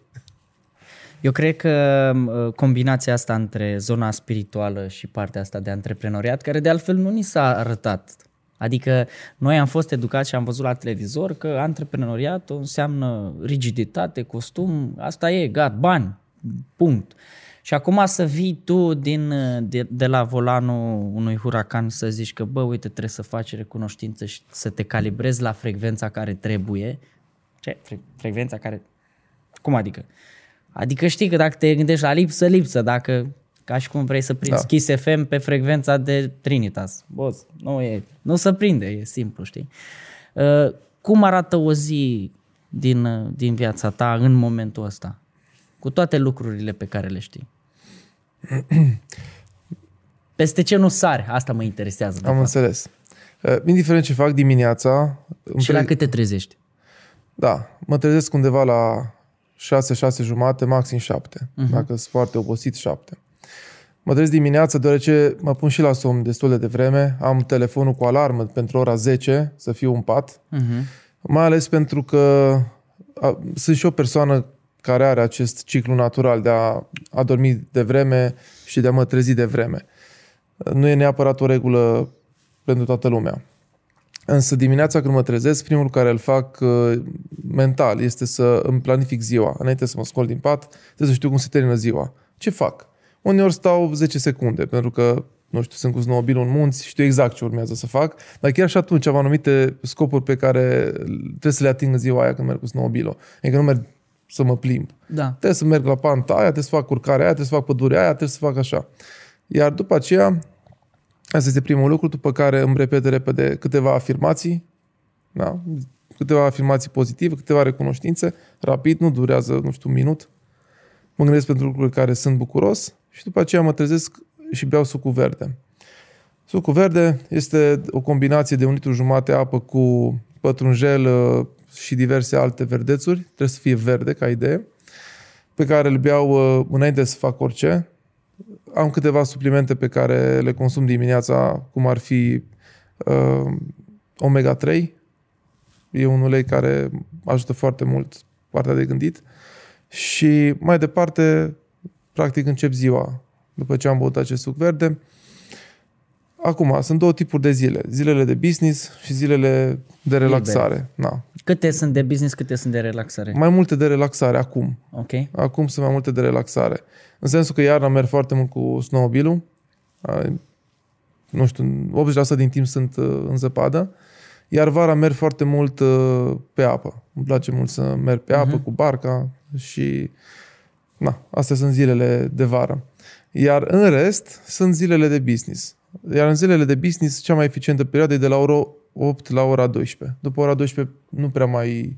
Eu cred că uh, combinația asta între zona spirituală și partea asta de antreprenoriat, care de altfel nu ni s-a arătat. Adică noi am fost educați și am văzut la televizor că antreprenoriatul înseamnă rigiditate, costum, asta e, gata, bani, punct. Și acum să vii tu din, de, de la volanul unui huracan să zici că, bă, uite, trebuie să faci recunoștință și să te calibrezi la frecvența care trebuie. Ce? Fre- frecvența care... Cum adică? Adică știi că dacă te gândești la lipsă, lipsă. Dacă, ca și cum vrei să prinzi da. Kiss FM pe frecvența de Trinitas. Boss, nu, e, nu se prinde, e simplu, știi? Uh, cum arată o zi din, din viața ta în momentul ăsta? Cu toate lucrurile pe care le știi. Peste ce nu sari? Asta mă interesează. Am fapt. înțeles. Uh, indiferent ce fac dimineața... Și pre... la cât te trezești? Da, mă trezesc undeva la 6, 6 jumate, maxim 7. Uh-huh. Dacă sunt foarte obosit, 7. Mă trezesc dimineața deoarece mă pun și la somn destul de devreme. Am telefonul cu alarmă pentru ora 10 să fiu în pat. Uh-huh. Mai ales pentru că a, sunt și o persoană care are acest ciclu natural de a, a dormi de vreme și de a mă trezi de vreme. Nu e neapărat o regulă pentru toată lumea. Însă dimineața când mă trezesc, primul care îl fac uh, mental este să îmi planific ziua. Înainte să mă scol din pat, trebuie să știu cum se termină ziua. Ce fac? Uneori stau 10 secunde, pentru că, nu știu, sunt cu snowmobile în munți, știu exact ce urmează să fac, dar chiar și atunci am anumite scopuri pe care trebuie să le ating în ziua aia când merg cu snowmobile Adică nu merg să mă plimb. Da. Trebuie să merg la panta aia, trebuie să fac urcarea aia, trebuie să fac pădurea aia, trebuie să fac așa. Iar după aceea, asta este primul lucru, după care îmi repede repede câteva afirmații, da? câteva afirmații pozitive, câteva recunoștințe, rapid, nu durează, nu știu, un minut. Mă gândesc pentru lucruri care sunt bucuros și după aceea mă trezesc și beau sucul verde. Sucul verde este o combinație de un litru jumate apă cu pătrunjel uh, și diverse alte verdețuri. Trebuie să fie verde ca idee. Pe care îl beau uh, înainte să fac orice. Am câteva suplimente pe care le consum dimineața, cum ar fi uh, omega-3. E un ulei care ajută foarte mult partea de gândit. Și mai departe, practic încep ziua după ce am băut acest suc verde. Acum, sunt două tipuri de zile. Zilele de business și zilele de relaxare. Na. Câte sunt de business, câte sunt de relaxare? Mai multe de relaxare acum. Ok. Acum sunt mai multe de relaxare. În sensul că iarna merg foarte mult cu snowmobile Nu știu, 80% din timp sunt uh, în zăpadă. Iar vara merg foarte mult uh, pe apă. Îmi place mult să merg pe apă uh-huh. cu barca și na, astea sunt zilele de vară. Iar în rest sunt zilele de business. Iar în zilele de business, cea mai eficientă perioadă e de la ora 8 la ora 12. După ora 12 nu prea mai,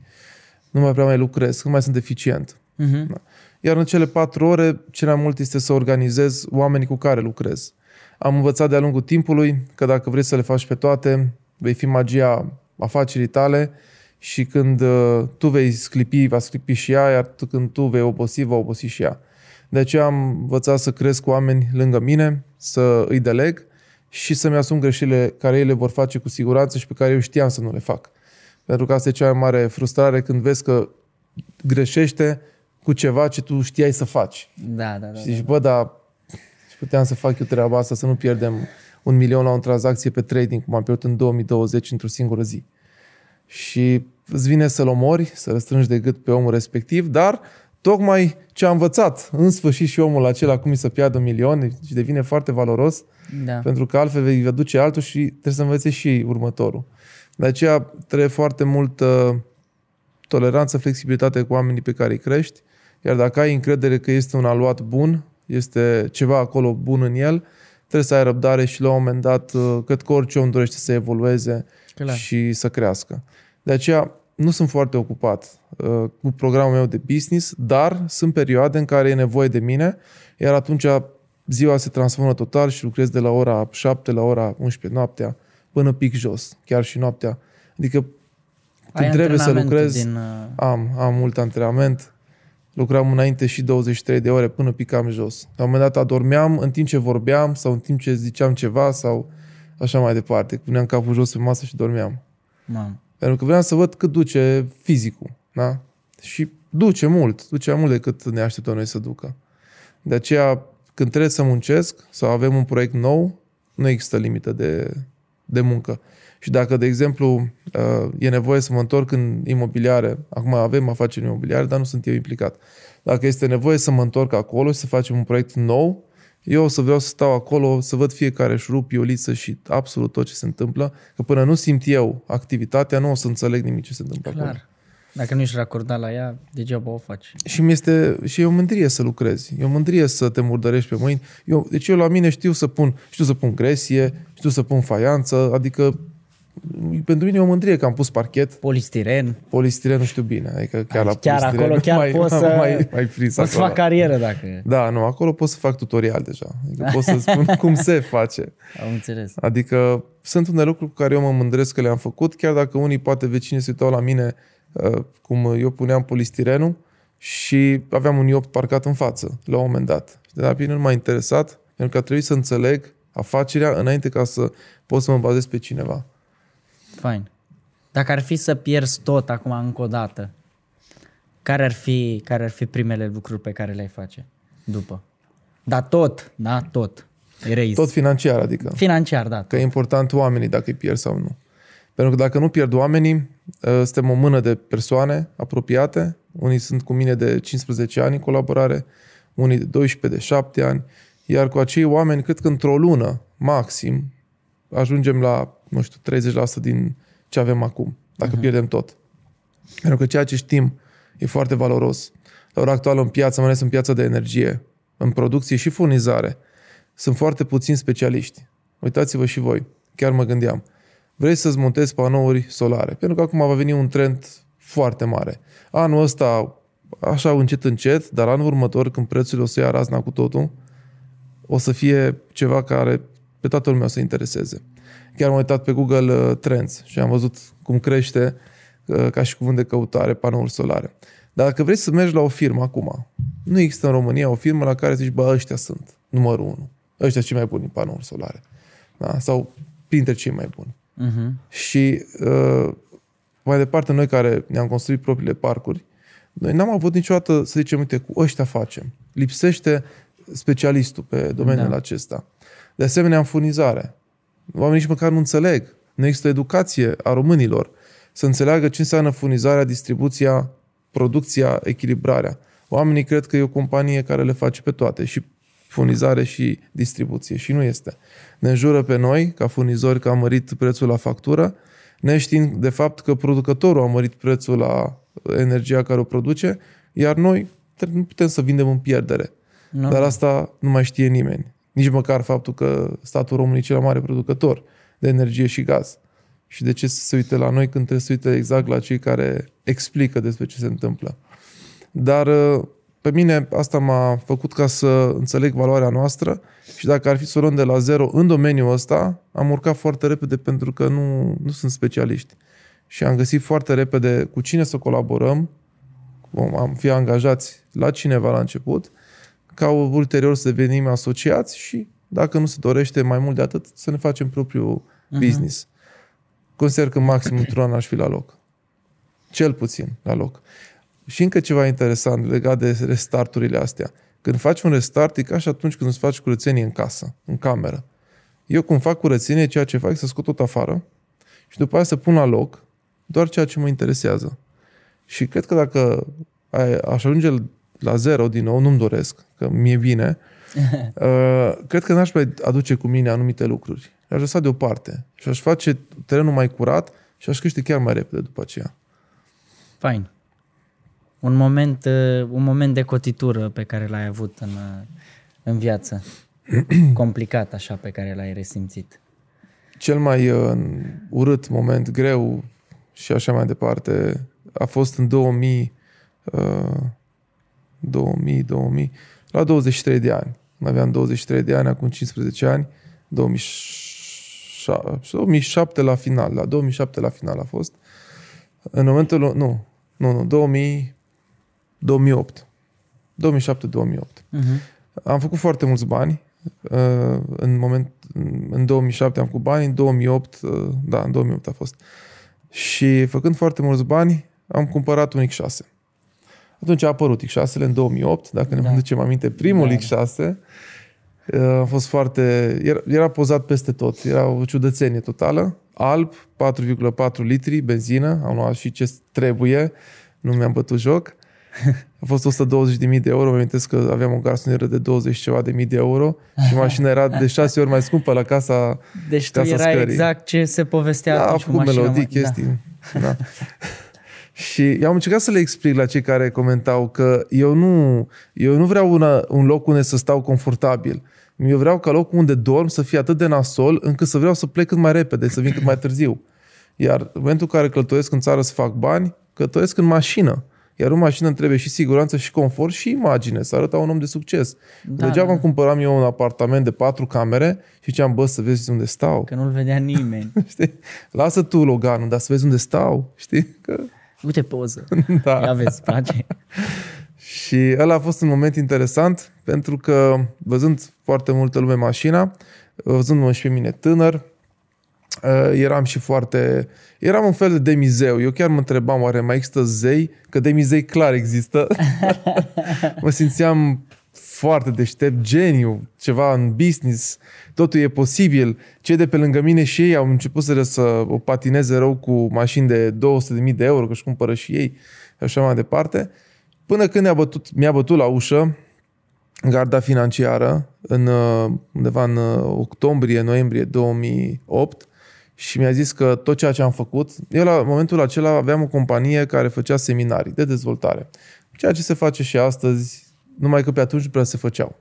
nu mai prea mai lucrez, nu mai sunt eficient. Uh-huh. Da. Iar în cele 4 ore, cel mai mult este să organizez oamenii cu care lucrez. Am învățat de-a lungul timpului că dacă vrei să le faci pe toate, vei fi magia afacerii tale și când uh, tu vei sclipi, va sclipi și ea, iar când tu vei obosi, va obosi și ea. De aceea am învățat să cresc cu oameni lângă mine, să îi deleg și să-mi asum greșelile care ei le vor face cu siguranță și pe care eu știam să nu le fac. Pentru că asta e cea mai mare frustrare când vezi că greșește cu ceva ce tu știai să faci. Da, da, da. Și zici, da, bă, dar puteam să fac eu treaba asta, să nu pierdem un milion la o tranzacție pe trading, cum am pierdut în 2020 într-o singură zi. Și îți vine să-l omori, să răstrângi de gât pe omul respectiv, dar tocmai ce a învățat în sfârșit și omul acela cum să piardă un milion și devine foarte valoros, da. pentru că altfel vei duce altul și trebuie să învețe și următorul. De aceea trebuie foarte multă toleranță, flexibilitate cu oamenii pe care îi crești, iar dacă ai încredere că este un aluat bun, este ceva acolo bun în el, trebuie să ai răbdare și la un moment dat, uh, cred că orice om dorește să evolueze Clar. și să crească. De aceea nu sunt foarte ocupat uh, cu programul meu de business, dar sunt perioade în care e nevoie de mine, iar atunci ziua se transformă total și lucrez de la ora 7 la ora 11 noaptea până pic jos, chiar și noaptea. Adică Ai Când trebuie să antrenament lucrez, Din, uh, am, am mult antrenament. Lucram înainte și 23 de ore până picam jos. La un moment dat adormeam în timp ce vorbeam sau în timp ce ziceam ceva sau așa mai departe. Puneam capul jos pe masă și dormeam. mamă. Pentru că vreau să văd cât duce fizicul. Da? Și duce mult, duce mai mult decât ne așteptăm noi să ducă. De aceea, când trebuie să muncesc sau avem un proiect nou, nu există limită de, de muncă. Și dacă, de exemplu, uh, e nevoie să mă întorc în imobiliare, acum avem afaceri imobiliare, dar nu sunt eu implicat. Dacă este nevoie să mă întorc acolo și să facem un proiect nou, eu o să vreau să stau acolo, să văd fiecare șurup, ioliță și absolut tot ce se întâmplă, că până nu simt eu activitatea, nu o să înțeleg nimic ce se întâmplă acolo. Clar. Dacă nu ești racordat la ea, degeaba o faci. Și mi este și e o mândrie să lucrezi. E o mândrie să te murdărești pe mâini. Eu, deci eu la mine știu să pun, știu să pun gresie, știu să pun faianță, adică pentru mine e o mândrie că am pus parchet, Polistiren. polistiren nu știu bine, adică chiar la chiar polistiren acolo chiar mai, poți să, mai, mai prins poți să acolo. fac carieră dacă... Da, nu, acolo pot să fac tutorial deja. Adică pot să spun cum se face. Am înțeles. Adică sunt unele lucruri cu care eu mă mândresc că le-am făcut, chiar dacă unii, poate vecini se uitau la mine uh, cum eu puneam polistirenul și aveam un iopt parcat în față la un moment dat. De la bine nu m-a interesat, pentru că a trebuit să înțeleg afacerea înainte ca să pot să mă bazez pe cineva. Fain. Dacă ar fi să pierzi tot acum încă o dată, care ar fi, care ar fi primele lucruri pe care le-ai face după? Da, tot, da, tot. Erase. Tot financiar, adică. Financiar, da. Că e important oamenii dacă îi pierd sau nu. Pentru că dacă nu pierd oamenii, uh, suntem o mână de persoane apropiate. Unii sunt cu mine de 15 ani în colaborare, unii de 12, de 7 ani. Iar cu acei oameni, cred că într-o lună, maxim, ajungem la, nu știu, 30% din ce avem acum, dacă uh-huh. pierdem tot. Pentru că ceea ce știm e foarte valoros. La ora actuală în piață, mai ales în piața de energie, în producție și furnizare, sunt foarte puțini specialiști. Uitați-vă și voi. Chiar mă gândeam. Vrei să-ți montezi panouri solare? Pentru că acum va veni un trend foarte mare. Anul ăsta, așa încet încet, dar anul următor, când prețurile o să ia razna cu totul, o să fie ceva care pe toată lumea o să intereseze. Chiar m-am uitat pe Google uh, Trends și am văzut cum crește uh, ca și cuvânt de căutare panouri solare. Dar dacă vrei să mergi la o firmă acum, nu există în România o firmă la care zici, bă, ăștia sunt numărul unu. Ăștia cei mai buni în panouri solare. Da? Sau printre cei mai buni. Uh-huh. Și uh, mai departe, noi care ne-am construit propriile parcuri, noi n-am avut niciodată să zicem, uite, cu ăștia facem. Lipsește specialistul pe domeniul Da. da. acesta. De asemenea, în furnizare. Oamenii nici măcar nu înțeleg. Nu există educație a românilor să înțeleagă ce înseamnă furnizarea, distribuția, producția, echilibrarea. Oamenii cred că e o companie care le face pe toate, și furnizare și distribuție. Și nu este. Ne înjură pe noi, ca furnizori, că a mărit prețul la factură, neștiind de fapt că producătorul a mărit prețul la energia care o produce, iar noi nu putem să vindem în pierdere. Nu. Dar asta nu mai știe nimeni. Nici măcar faptul că statul României e cel mai mare producător de energie și gaz. Și de ce să se uite la noi când trebuie să se uite exact la cei care explică despre ce se întâmplă. Dar uh, pe mine asta m-a făcut ca să înțeleg valoarea noastră și dacă ar fi să o luăm de la zero în domeniul ăsta, am urcat foarte repede pentru că nu, nu sunt specialiști. Și am găsit foarte repede cu cine să colaborăm, vom- am fi angajați la cineva la început, ca ulterior să devenim asociați și, dacă nu se dorește mai mult de atât, să ne facem propriul business. Consider că maxim într-un an aș fi la loc. Cel puțin la loc. Și încă ceva interesant legat de restarturile astea. Când faci un restart, e ca și atunci când îți faci curățenie în casă, în cameră. Eu când fac curățenie, ceea ce fac e să scot tot afară și după aia să pun la loc doar ceea ce mă interesează. Și cred că dacă ai- aș ajunge la zero din nou, nu-mi doresc, că mi-e bine, uh, cred că n-aș mai aduce cu mine anumite lucruri. Le-aș lăsa deoparte și aș face terenul mai curat și aș crește chiar mai repede după aceea. Fain. Un moment, uh, un moment de cotitură pe care l-ai avut în, uh, în viață. Complicat așa pe care l-ai resimțit. Cel mai uh, urât moment, greu și așa mai departe, a fost în 2000, uh, 2000, 2000, la 23 de ani. Aveam 23 de ani, acum 15 ani, 2007, 2007 la final, la 2007 la final a fost. În momentul... Nu, nu, nu, 2000, 2008. 2007-2008. Uh-huh. Am făcut foarte mulți bani. Uh, în moment, în 2007 am făcut bani, în 2008, uh, da, în 2008 a fost. Și făcând foarte mulți bani, am cumpărat un X6. Atunci a apărut X6 în 2008, dacă ne da. ducem aminte, primul da. X6 uh, a fost foarte... Era, era pozat peste tot, era o ciudățenie totală, alb, 4,4 litri, benzină, am luat și ce trebuie, nu mi-am bătut joc. A fost 120.000 de euro, mă amintesc că aveam o garsonieră de 20 ceva de mii de euro și mașina era de 6 ori mai scumpă la casa Deci casa tu era scării. exact ce se povestea Da, atunci a cu făcut mașina. melodii, chestii. Da. da. Și eu am încercat să le explic la cei care comentau că eu nu, eu nu vreau una, un loc unde să stau confortabil. Eu vreau ca locul unde dorm să fie atât de nasol încât să vreau să plec cât mai repede, să vin cât mai târziu. Iar în momentul în care călătoresc în țară să fac bani, călătoresc în mașină. Iar o mașină îmi trebuie și siguranță, și confort, și imagine, să arăta un om de succes. Da, Degeaba da. îmi cumpăram eu un apartament de patru camere și ziceam, bă, să vezi unde stau. Că nu-l vedea nimeni. Știi? Lasă tu Loganul, dar să vezi unde stau. Știi? Că... Uite poză. Da. Ia vezi, place. Și ăla a fost un moment interesant pentru că văzând foarte multă lume mașina, văzându-mă și pe mine tânăr, uh, eram și foarte... Eram un fel de demizeu. Eu chiar mă întrebam, oare mai există zei? Că demizei clar există. mă simțeam foarte deștept, geniu, ceva în business, totul e posibil. Cei de pe lângă mine și ei au început să, să o patineze rău cu mașini de 200.000 de euro, că își cumpără și ei, și așa mai departe. Până când mi-a bătut, mi-a bătut la ușă garda financiară în, uh, undeva în uh, octombrie, noiembrie 2008 și mi-a zis că tot ceea ce am făcut, eu la momentul acela aveam o companie care făcea seminarii de dezvoltare. Ceea ce se face și astăzi, numai că pe atunci nu prea se făceau.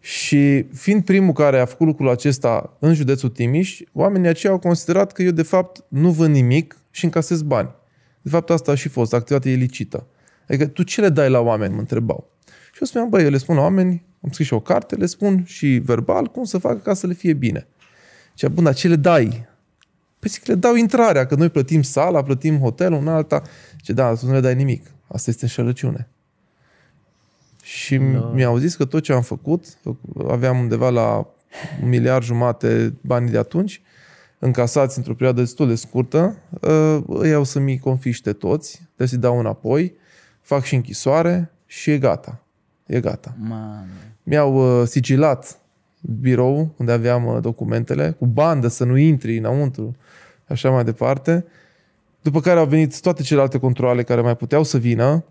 Și fiind primul care a făcut lucrul acesta în județul Timiș, oamenii aceia au considerat că eu de fapt nu vând nimic și încasez bani. De fapt asta a și fost, activitatea ilicită. Adică tu ce le dai la oameni, mă întrebau. Și eu spuneam, băi, eu le spun la oameni, am scris și o carte, le spun și verbal cum să facă ca să le fie bine. Și bun, dar ce le dai? Păi zic, le dau intrarea, că noi plătim sala, plătim hotelul, în alta. Ce da, tu nu le dai nimic. Asta este înșelăciune. Și Da. mi-au zis că tot ce am făcut, aveam undeva la un miliard jumate banii de atunci, încasați într-o perioadă destul de scurtă, uh, îi iau să mi confiște toți, trebuie să-i dau înapoi, fac și închisoare și e gata. E gata. Mamă. Mi-au uh, sigilat birou unde aveam uh, documentele, cu bandă să nu intri înăuntru, așa mai departe. După care au venit toate celelalte controle care mai puteau să vină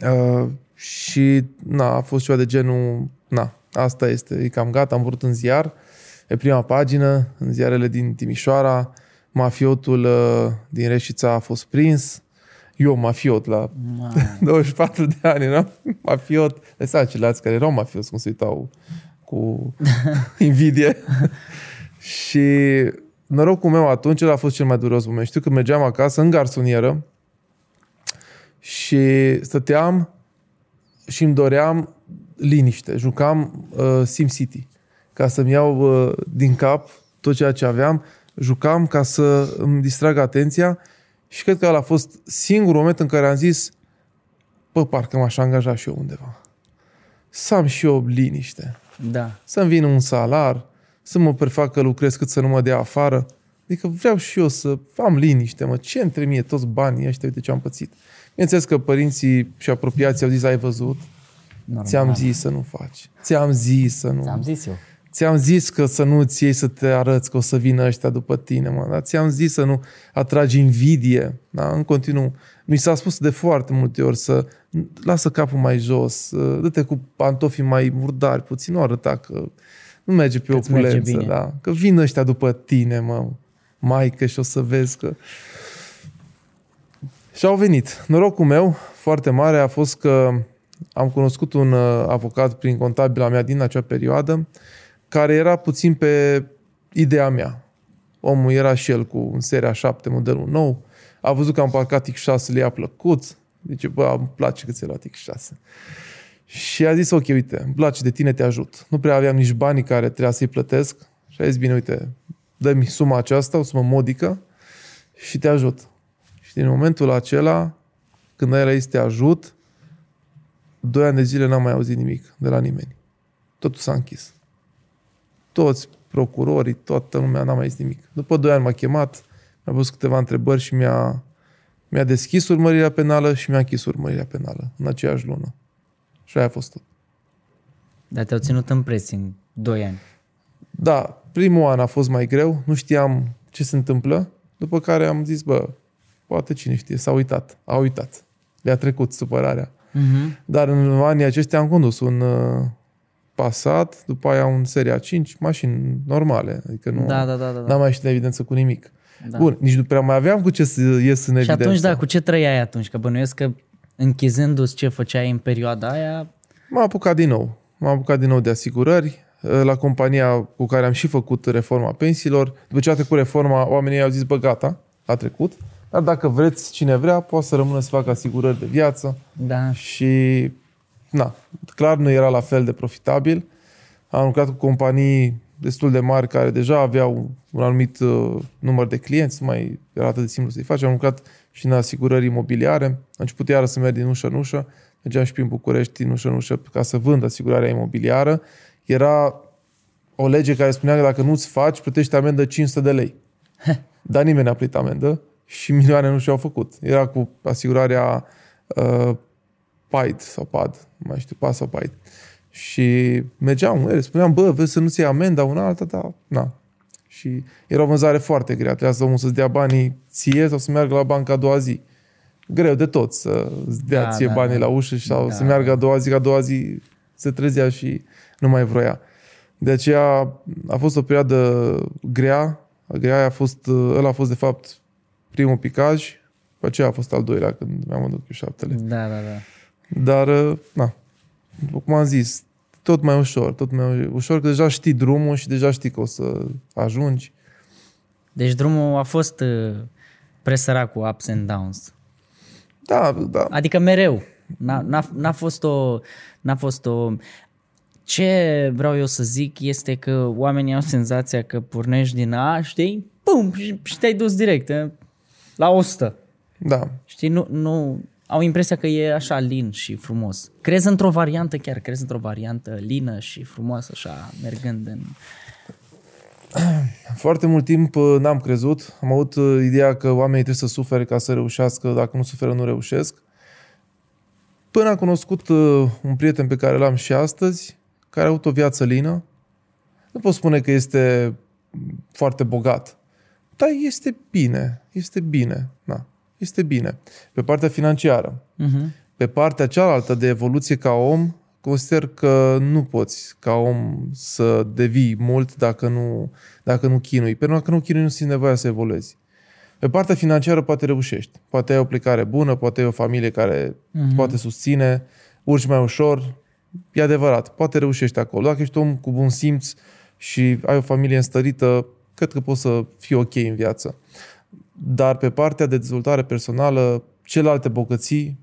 uh, și na, a fost ceva de genul, na, asta este, e cam gata, am vrut în ziar, e prima pagină, în ziarele din Timișoara, mafiotul uh, din Reșița a fost prins, eu mafiot la Mamă. 24 de ani, nu? Mafiot. De seama ceilalți care erau mafioți, cum se uitau cu invidie. și norocul meu atunci ăla a fost cel mai duros moment. Știu că mergeam acasă în garsonieră și stăteam și îmi doream liniște. Jucam uh, SimCity ca să-mi iau uh, din cap tot ceea ce aveam. Jucam ca să îmi distrag atenția și cred că ăla a fost singurul moment în care am zis bă, parcă m-aș angaja și eu undeva. Să am și eu liniște. Da. Să-mi vină un salar, să mă prefac că lucrez cât să nu mă dea afară. Adică vreau și eu să am liniște, mă. Ce între mie toți banii ăștia, uite ce am pățit. Bineînțeles că părinții și apropiații au zis, ai văzut? Normal. Ți-am zis să nu faci. Ți-am zis să nu. Ți-am zis eu. Ți-am zis că să nu-ți iei să te arăți că o să vină ăștia după tine, mă. Dar ți-am zis să nu atragi invidie. Da? În continuu. Mi s-a spus de foarte multe ori să lasă capul mai jos, dă-te cu pantofii mai murdari, puțin, nu arăta că nu merge pe Că-ți merge opulență. bine. Da? Că vin ăștia după tine, mă. Maică și o să vezi că... Și au venit. Norocul meu foarte mare a fost că am cunoscut un uh, avocat prin contabila mea din acea perioadă care era puțin pe ideea mea. Omul era și el cu un seria 7, modelul nou. A văzut că am parcat X6, le-a plăcut. Zice, bă, îmi place că ți-ai luat X6. Și a zis, ok, uite, îmi place de tine, te ajut. Nu prea aveam nici banii care trebuia să-i plătesc. Și a zis, bine, uite, dă-mi suma aceasta, o sumă modică și te ajut. Și din momentul acela, când el aici te ajut, doi ani de zile n-am mai auzit nimic de la nimeni. Totul s-a închis. Toți procurorii, toată lumea n-a mai zis nimic. După doi ani m-a chemat, mi-a pus câteva întrebări și mi-a, mi-a deschis urmărirea penală și mi-a închis urmărirea penală în aceeași lună. Și aia a fost tot. Dar te-au ținut în pressing doi ani. Da, primul an a fost mai greu, nu știam ce se întâmplă, după care am zis, bă, poate cine știe, s-a uitat, a uitat. Le-a trecut supărarea. Uh-huh. Dar în anii aceștia am condus un uh, Passat, după aia un Seria 5, mașini normale. Adică nu Da, da, da, da, da. n-am mai ieșit în evidență cu nimic. Da. Bun, nici nu prea mai aveam cu ce să ies în Și evidență. atunci, da, cu ce trăiai atunci? Că bănuiesc că închizându-ți ce făceai în perioada aia, M-am apucat din nou. M-am apucat din nou de asigurări. La compania cu care am și făcut reforma pensiilor. După ce a trecut reforma, oamenii au zis, bă, gata, a trecut. Dar dacă vreți, cine vrea, poate să rămână să facă asigurări de viață. da, Și, na, clar nu era la fel de profitabil. Am lucrat cu companii destul de mari care deja aveau un anumit uh, număr de clienți, nu mai era atât de simplu să-i faci. Am lucrat și în asigurări imobiliare. Am început iară să merg din ușă în ușă. Mergeam și prin București din ușă în ușă ca să vând asigurarea imobiliară. Era o lege care spunea că dacă nu-ți faci, plătești amendă 500 de lei. Dar nimeni n-a plătit amendă și milioane nu și-au făcut. Era cu asigurarea uh, PAID sau PAD, nu mai știu, PAD sau PAID. Și mergeam, ele spuneam, bă, vezi să nu-ți iei amenda una alta, dar na. Și era o vânzare foarte grea. Trebuia să omul să-ți dea banii ție sau să meargă la banca a doua zi. Greu de tot să-ți dea Da, ție da, banii da. la ușă sau Da, să meargă da. a doua zi, că a doua zi se trezea și nu mai vroia. De aceea a fost o perioadă grea. Grea a fost, ăla a fost de fapt primul picaj, după aceea a fost al doilea când mi-am vândut cu șaptele. da, da, da. Dar, na, după cum am zis, tot mai ușor, tot mai ușor, că deja știi drumul și deja știi că o să ajungi. Deci drumul a fost uh, presărat cu ups and downs. Da, da. Adică mereu. N-a, n-a, n-a fost o... N-a fost o... Ce vreau eu să zic este că oamenii au senzația că pornești din A, știi? Pum! Și, și te-ai dus direct eh, la 100. Da. Știi? Nu, nu, au impresia că e așa lin și frumos. Crezi într-o variantă chiar, crezi într-o variantă lină și frumoasă, așa, mergând în... Foarte mult timp uh, n-am crezut. Am avut uh, ideea că oamenii trebuie să sufere ca să reușească. Dacă nu suferă, nu reușesc. Până am cunoscut uh, un prieten pe care l-am și astăzi, care a avut o viață lină. Nu pot spune că este foarte bogat, dar este bine. Este bine. Da, este bine. Pe partea financiară. Uh-huh. Pe partea cealaltă de evoluție ca om, consider că nu poți ca om să devii mult dacă nu, dacă nu chinui. Pentru că dacă nu chinui, nu simți nevoia să evoluezi. Pe partea financiară poate reușești. Poate ai o plecare bună, poate ai o familie care uh-huh. poate susține, urci mai ușor. E adevărat, poate reușești acolo. Dacă ești om cu bun simț și ai o familie înstărită, cred că poți să fii ok în viață. Dar pe partea de dezvoltare personală, celelalte bogății,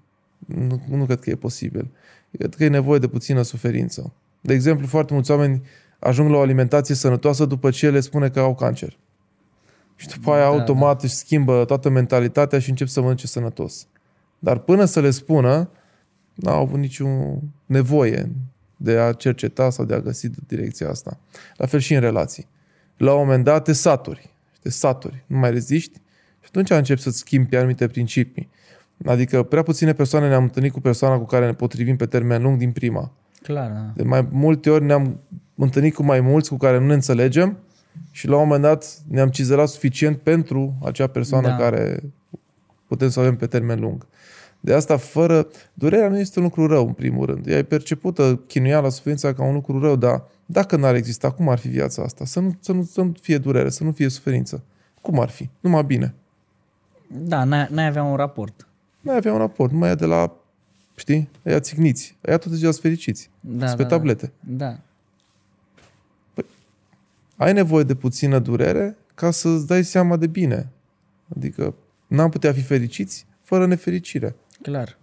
nu, nu cred că e posibil. Cred că e nevoie de puțină suferință. De exemplu, foarte mulți oameni ajung la o alimentație sănătoasă după ce le spune că au cancer. Și după aia Da, automat își schimbă toată mentalitatea și încep să mănânce sănătos. Dar până să le spună, n-au avut nicio nevoie de a cerceta sau de a găsi direcția asta. La fel și în relații. La un moment dat te saturi. Te saturi. Nu mai reziști și atunci începi să-ți schimbi anumite principii. Adică prea puține persoane ne-am întâlnit cu persoana cu care ne potrivim pe termen lung din prima. Clar, da. De mai multe ori ne-am întâlnit cu mai mulți cu care nu ne înțelegem și la un moment dat ne-am cizelat suficient pentru acea persoană Da. care putem să o avem pe termen lung. De asta, fără... Durerea nu este un lucru rău, în primul rând. Ea e percepută, chinuiala, suferința ca un lucru rău, dar dacă n-ar exista, cum ar fi viața asta? Să nu, să nu, să nu fie durere, să nu fie suferință. Cum ar fi? Numai bine. Da, n-ai, n-ai avea un raport. Mai avea un raport, numai ea de la, știi, ea țigniți. Ea tot ziua fericiți. Da, Sunt pe da, tablete. Da. da. ai nevoie de puțină durere ca să-ți dai seama de bine. Adică n-am putea fi fericiți fără nefericire. Clar.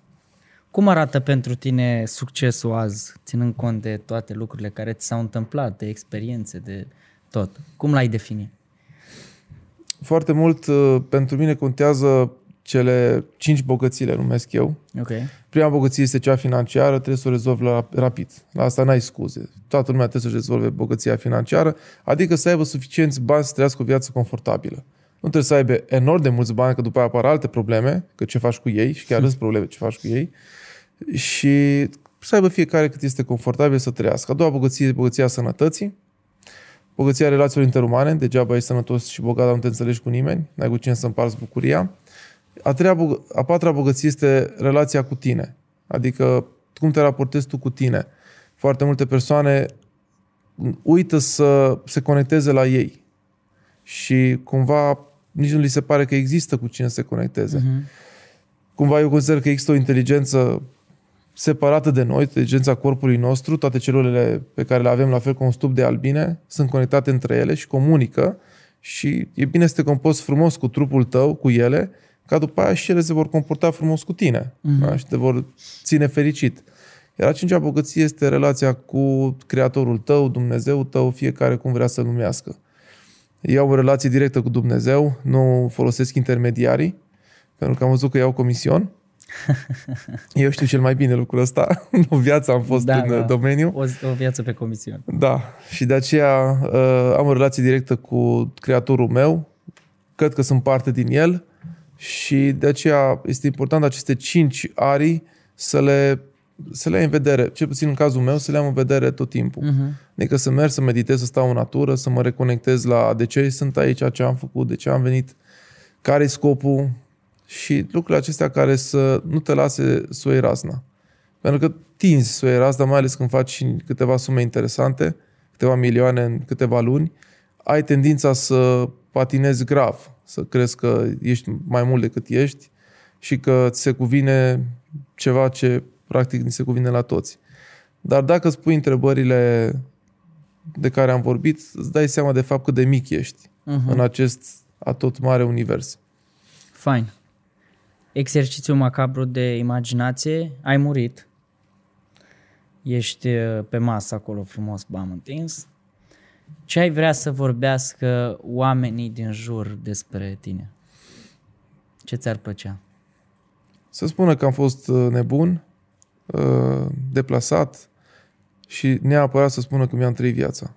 Cum arată pentru tine succesul azi, ținând cont de toate lucrurile care ți s-au întâmplat, de experiențe, de tot? Cum l-ai defini? Foarte mult uh, pentru mine contează cele cinci bogății, le numesc eu. Ok. Prima bogăție este cea financiară, trebuie să o rezolvi la, rapid. La asta n-ai scuze. Toată lumea trebuie să-și rezolve bogăția financiară, adică să aibă suficienți bani să trăiască o viață confortabilă. Nu trebuie să aibă enorm de mulți bani, că după aia apar alte probleme, că ce faci cu ei și chiar sunt probleme ce faci cu ei. Și să aibă fiecare cât este confortabil să trăiască. A doua bogăție bogăția sănătății. Bogăția relațiilor interumane, degeaba ești sănătos și bogat, dar nu te înțelegi cu nimeni, n-ai cu cine să împarți bucuria. A, treia, a patra bogăție este relația cu tine. Adică cum te raportezi tu cu tine. Foarte multe persoane uită să se conecteze la ei și cumva nici nu li se pare că există cu cine să se conecteze. Uh-huh. Cumva eu consider că există o inteligență separată de noi, inteligența corpului nostru, toate celulele pe care le avem, la fel ca un stup de albine, sunt conectate între ele și comunică și e bine să te compozi frumos cu trupul tău, cu ele, ca după aia și ele se vor comporta frumos cu tine uh-huh. da? și te vor ține fericit. Iar a cincea bogăție este relația cu Creatorul tău, Dumnezeu tău, fiecare cum vrea să-L numească. Eu am o relație directă cu Dumnezeu, nu folosesc intermediarii, pentru că am văzut că iau comision. Eu știu cel mai bine lucrul ăsta. o viață am fost da, în da. domeniu. O, o viață pe comision. Da. Și de aceea uh, am o relație directă cu Creatorul meu. Cred că sunt parte din el. Și de aceea este important aceste cinci arii să le, să le ai în vedere, cel puțin în cazul meu, să le am în vedere tot timpul. Uh-huh. Adică să merg, să meditez, să stau în natură, să mă reconectez la de ce sunt aici, ce am făcut, de ce am venit, care e scopul și lucrurile acestea care să nu te lase să o iei razna. Pentru că tinzi să o iei razna, mai ales când faci câteva sume interesante, câteva milioane în câteva luni, ai tendința să patinezi grav să crezi că ești mai mult decât ești și că ți se cuvine ceva ce practic ni se cuvine la toți. Dar dacă îți pui întrebările de care am vorbit, îți dai seama de fapt cât de mic ești uh-huh. în acest atot mare univers. Fine. Exercițiu macabru de imaginație, ai murit, ești uh, pe masă acolo frumos, bam, întins, ce ai vrea să vorbească oamenii din jur despre tine? Ce ți-ar plăcea? Să spună că am fost uh, nebun, uh, deplasat și neapărat să spună că mi-am trăit viața.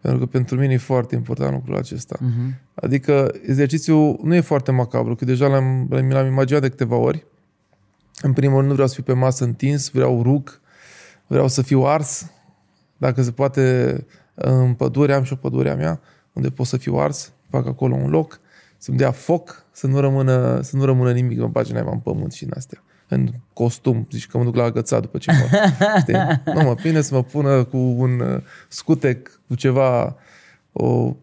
Pentru că pentru mine e foarte important lucrul acesta. Uh-huh. Adică exercițiul nu e foarte macabru, că deja l-am, l-am imaginat de câteva ori. În primul rând nu vreau să fiu pe masă întins, vreau rug, vreau să fiu ars. Dacă se poate în pădure, am și o pădure a mea, unde pot să fiu ars, fac acolo un loc, să-mi dea foc, să nu rămână, să nu rămână nimic, mă bage naiba în pământ și în astea. În costum, zici că mă duc la agățat după ce mă... știi? Nu, mă bine să mă pună cu un uh, scutec, cu ceva, o,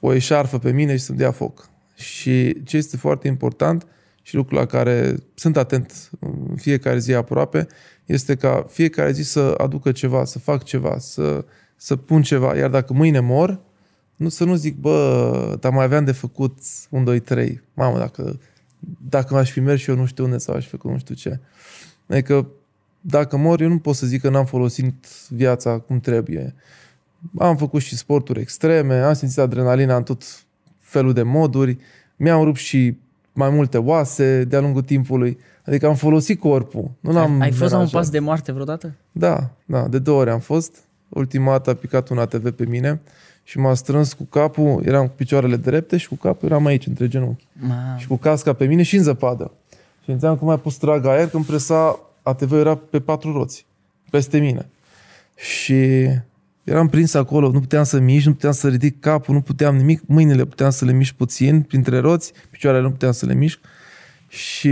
o eșarfă pe mine și să-mi dea foc. Și ce este foarte important și lucrul la care sunt atent în fiecare zi aproape, este ca fiecare zi să aducă ceva, să fac ceva, să să pun ceva. Iar dacă mâine mor, nu să nu zic, bă, dar mai aveam de făcut un, doi, trei. Mamă, dacă, dacă m-aș fi mers și eu nu știu unde sau aș fi făcut nu știu ce. Adică dacă mor, eu nu pot să zic că n-am folosit viața cum trebuie. Am făcut și sporturi extreme, am simțit adrenalina în tot felul de moduri, mi-am rupt și mai multe oase de-a lungul timpului. Adică am folosit corpul. Nu l-am ai, ai fost la un pas de moarte vreodată? Da, da, de două ori am fost. Ultima dată a picat un ATV pe mine și m-a strâns cu capul, eram cu picioarele drepte și cu capul eram aici, între genunchi. Ma. Și cu casca pe mine și în zăpadă. Și înțeam că mai pus trag aer când presa ATV era pe patru roți, peste mine. Și eram prins acolo, nu puteam să mișc, nu puteam să ridic capul, nu puteam nimic, mâinile puteam să le mișc puțin printre roți, picioarele nu puteam să le mișc. Și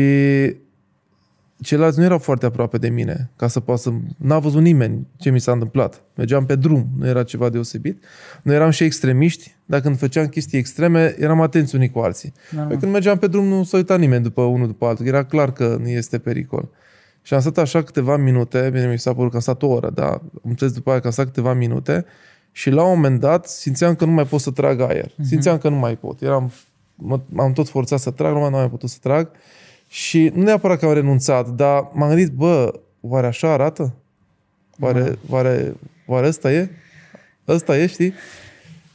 ceilalți nu erau foarte aproape de mine, ca să poată să... N-a văzut nimeni ce mi s-a întâmplat. Mergeam pe drum, nu era ceva deosebit. Noi eram și extremiști, dar când făceam chestii extreme, eram atenți unii cu alții. Da. Pe când mergeam pe drum, nu s-a uitat nimeni după unul după altul. Era clar că nu este pericol. Și am stat așa câteva minute, bine mi s-a părut că am stat o oră, dar am înțeles după aia că am stat câteva minute și la un moment dat simțeam că nu mai pot să trag aer. Uh-huh. Simțeam că nu mai pot. Eram, m-am tot forțat să trag, nu mai, nu mai putut să trag. Și nu neapărat că am renunțat, dar m-am gândit, bă, oare așa arată? Oare, da. oare, oare ăsta e? Ăsta e, știi?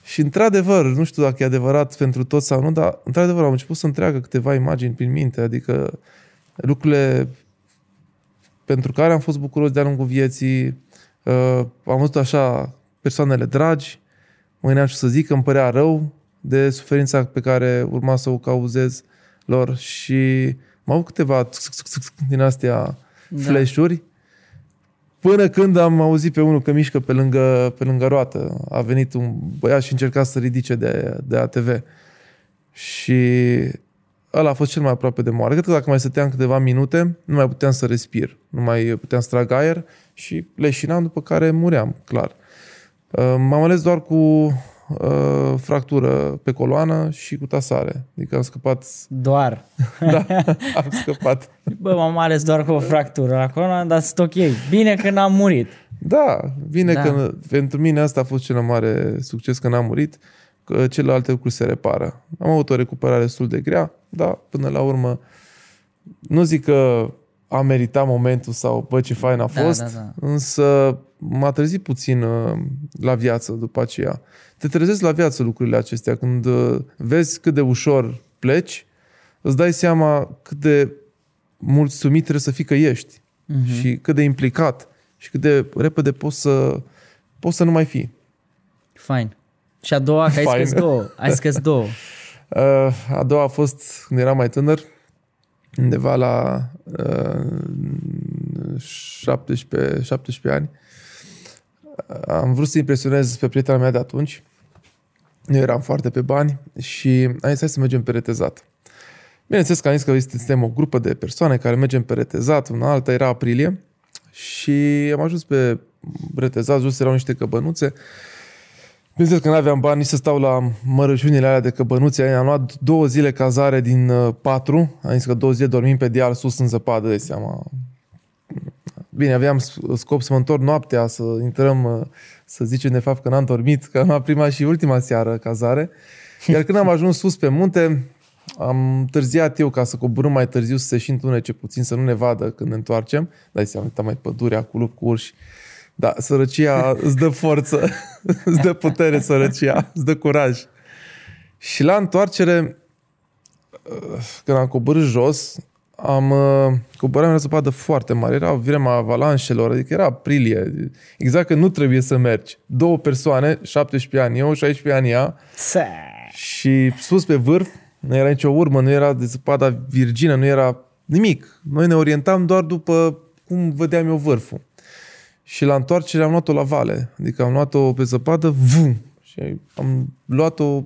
Și într-adevăr, nu știu dacă e adevărat pentru toți sau nu, dar într-adevăr am început să întreagă câteva imagini prin minte, adică lucrurile pentru care am fost bucuros de-a lungul vieții, uh, am văzut așa persoanele dragi, mă gândeam și să zic că îmi părea rău de suferința pe care urma să o cauzez lor și m-au avut câteva din astea da. flash-uri Până când am auzit pe unul că mișcă pe lângă, pe lângă roată. A venit un băiat și încerca să ridice de, de ATV. Și ăla a fost cel mai aproape de moarte. Cred că dacă mai stăteam câteva minute, nu mai puteam să respir. Nu mai puteam să trag aer și leșinam, după care muream, clar. M-am ales doar cu uh, fractură pe coloană și cu tasare. Adică am scăpat... Doar? da, am scăpat. Bă, m-am ales doar cu o fractură la coloană, dar sunt ok. Bine că n-am murit. Da, bine da. că pentru mine asta a fost cel mai mare succes că n-am murit, că celelalte lucruri se repară. Am avut o recuperare destul de grea, dar până la urmă nu zic că a meritat momentul sau bă ce fain a da, fost, da, da, da. însă m-a trezit puțin uh, la viață după aceea te trezesc la viață lucrurile acestea. Când uh, vezi cât de ușor pleci, îți dai seama cât de mulțumit trebuie să fii că ești uh-huh. și cât de implicat și cât de repede poți să, poți să nu mai fii. Fain. Și a doua, că ai scăs două. Ai scăs două. Uh, a doua a fost când eram mai tânăr, undeva la uh, 17, 17 ani. Am vrut să impresionez pe prietena mea de atunci nu eram foarte pe bani și am zis să mergem pe retezat. Bineînțeles că am zis că suntem o grupă de persoane care mergem pe retezat, una alta era aprilie și am ajuns pe retezat, jos erau niște căbănuțe. Bineînțeles că nu aveam bani nici să stau la mărăciunile alea de căbănuțe. Am luat două zile cazare din uh, patru. Am zis că două zile dormim pe deal sus în zăpadă, de seama. Bine, aveam scop să mă întorc noaptea, să intrăm, uh, să zicem de fapt că n-am dormit, că am prima și ultima seară cazare. Iar când am ajuns sus pe munte, am târziat eu ca să coborâm mai târziu, să se și întunece puțin, să nu ne vadă când ne întoarcem. Dai seama, uita mai pădurea cu lup, cu urși. Da, sărăcia îți dă forță, îți dă putere sărăcia, îți dă curaj. Și la întoarcere, uh, când am coborât jos, am uh, coborât o zăpadă foarte mare. Era vremea avalanșelor, adică era aprilie. Exact că nu trebuie să mergi. Două persoane, 17 ani eu, 16 ani ea. Și sus pe vârf, nu era nicio urmă, nu era de zăpada virgină, nu era nimic. Noi ne orientam doar după cum vedeam eu vârful. Și la întoarcere am luat-o la vale. Adică am luat-o pe zăpadă, vum, și am luat-o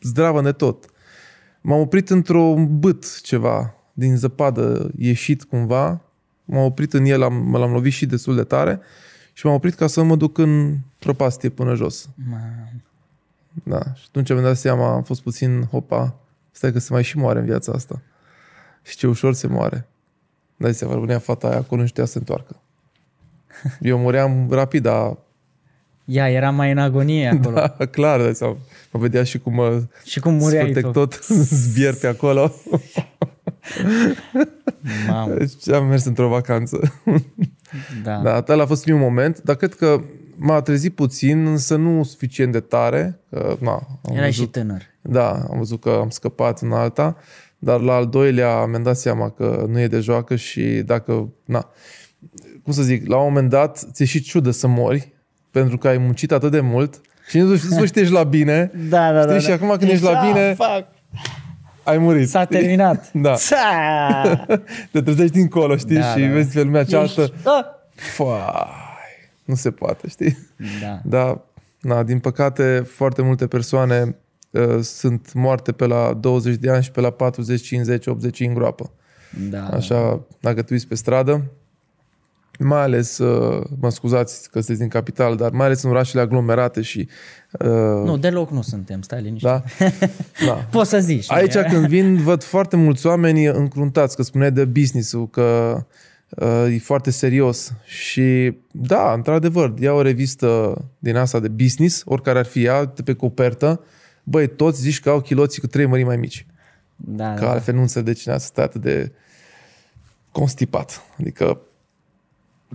zdravă de tot. M-am oprit într-un bât ceva, din zăpadă ieșit cumva, m-am oprit în el, am, l-am lovit și destul de tare și m-am oprit ca să mă duc în prăpastie până jos. Man. Da, și atunci mi-am dat seama, am fost puțin, hopa, stai că se mai și moare în viața asta. Și ce ușor se moare. Dai seama, rămânea fata aia acolo, nu știa să se întoarcă. Eu muream rapid, dar... Ea era mai în agonie acolo. Da, clar, dai seama. Mă vedea și cum mă și cum mureai tot. tot zbier pe acolo. Mamă. Deci am mers într-o vacanță. Da. da, tal a fost primul moment, dar cred că m-a trezit puțin, însă nu suficient de tare. Că, na, am Erai văzut, și tânăr. Da, am văzut că am scăpat în alta, dar la al doilea mi-am dat seama că nu e de joacă și dacă, na, cum să zic, la un moment dat ți-e și ciudă să mori, pentru că ai muncit atât de mult și nu știi ești la bine. Da, da, știi? da. Și da. acum când ești la bine, fac ai murit. S-a terminat. da. Te trezești dincolo, știi? Da, și da. vezi pe lumea cealaltă. Ești... Da. Fai, nu se poate, știi? Da. Da, na, din păcate, foarte multe persoane uh, sunt moarte pe la 20 de ani și pe la 40, 50, 80 în groapă. Da. Așa, dacă tu ești pe stradă, mai ales, uh, mă scuzați că sunteți din capital, dar mai ales în orașele aglomerate și... Uh, nu, deloc nu suntem, stai liniștit. Da? da. Poți să zici. Aici când vin, văd foarte mulți oameni încruntați, că spuneai de business-ul, că uh, e foarte serios. Și da, într-adevăr, ia o revistă din asta de business, oricare ar fi ea, de pe copertă, băi, toți zici că au chiloții cu trei mărimi mai mici. Da, că da. altfel nu înțelegi cine să stai atât de constipat. Adică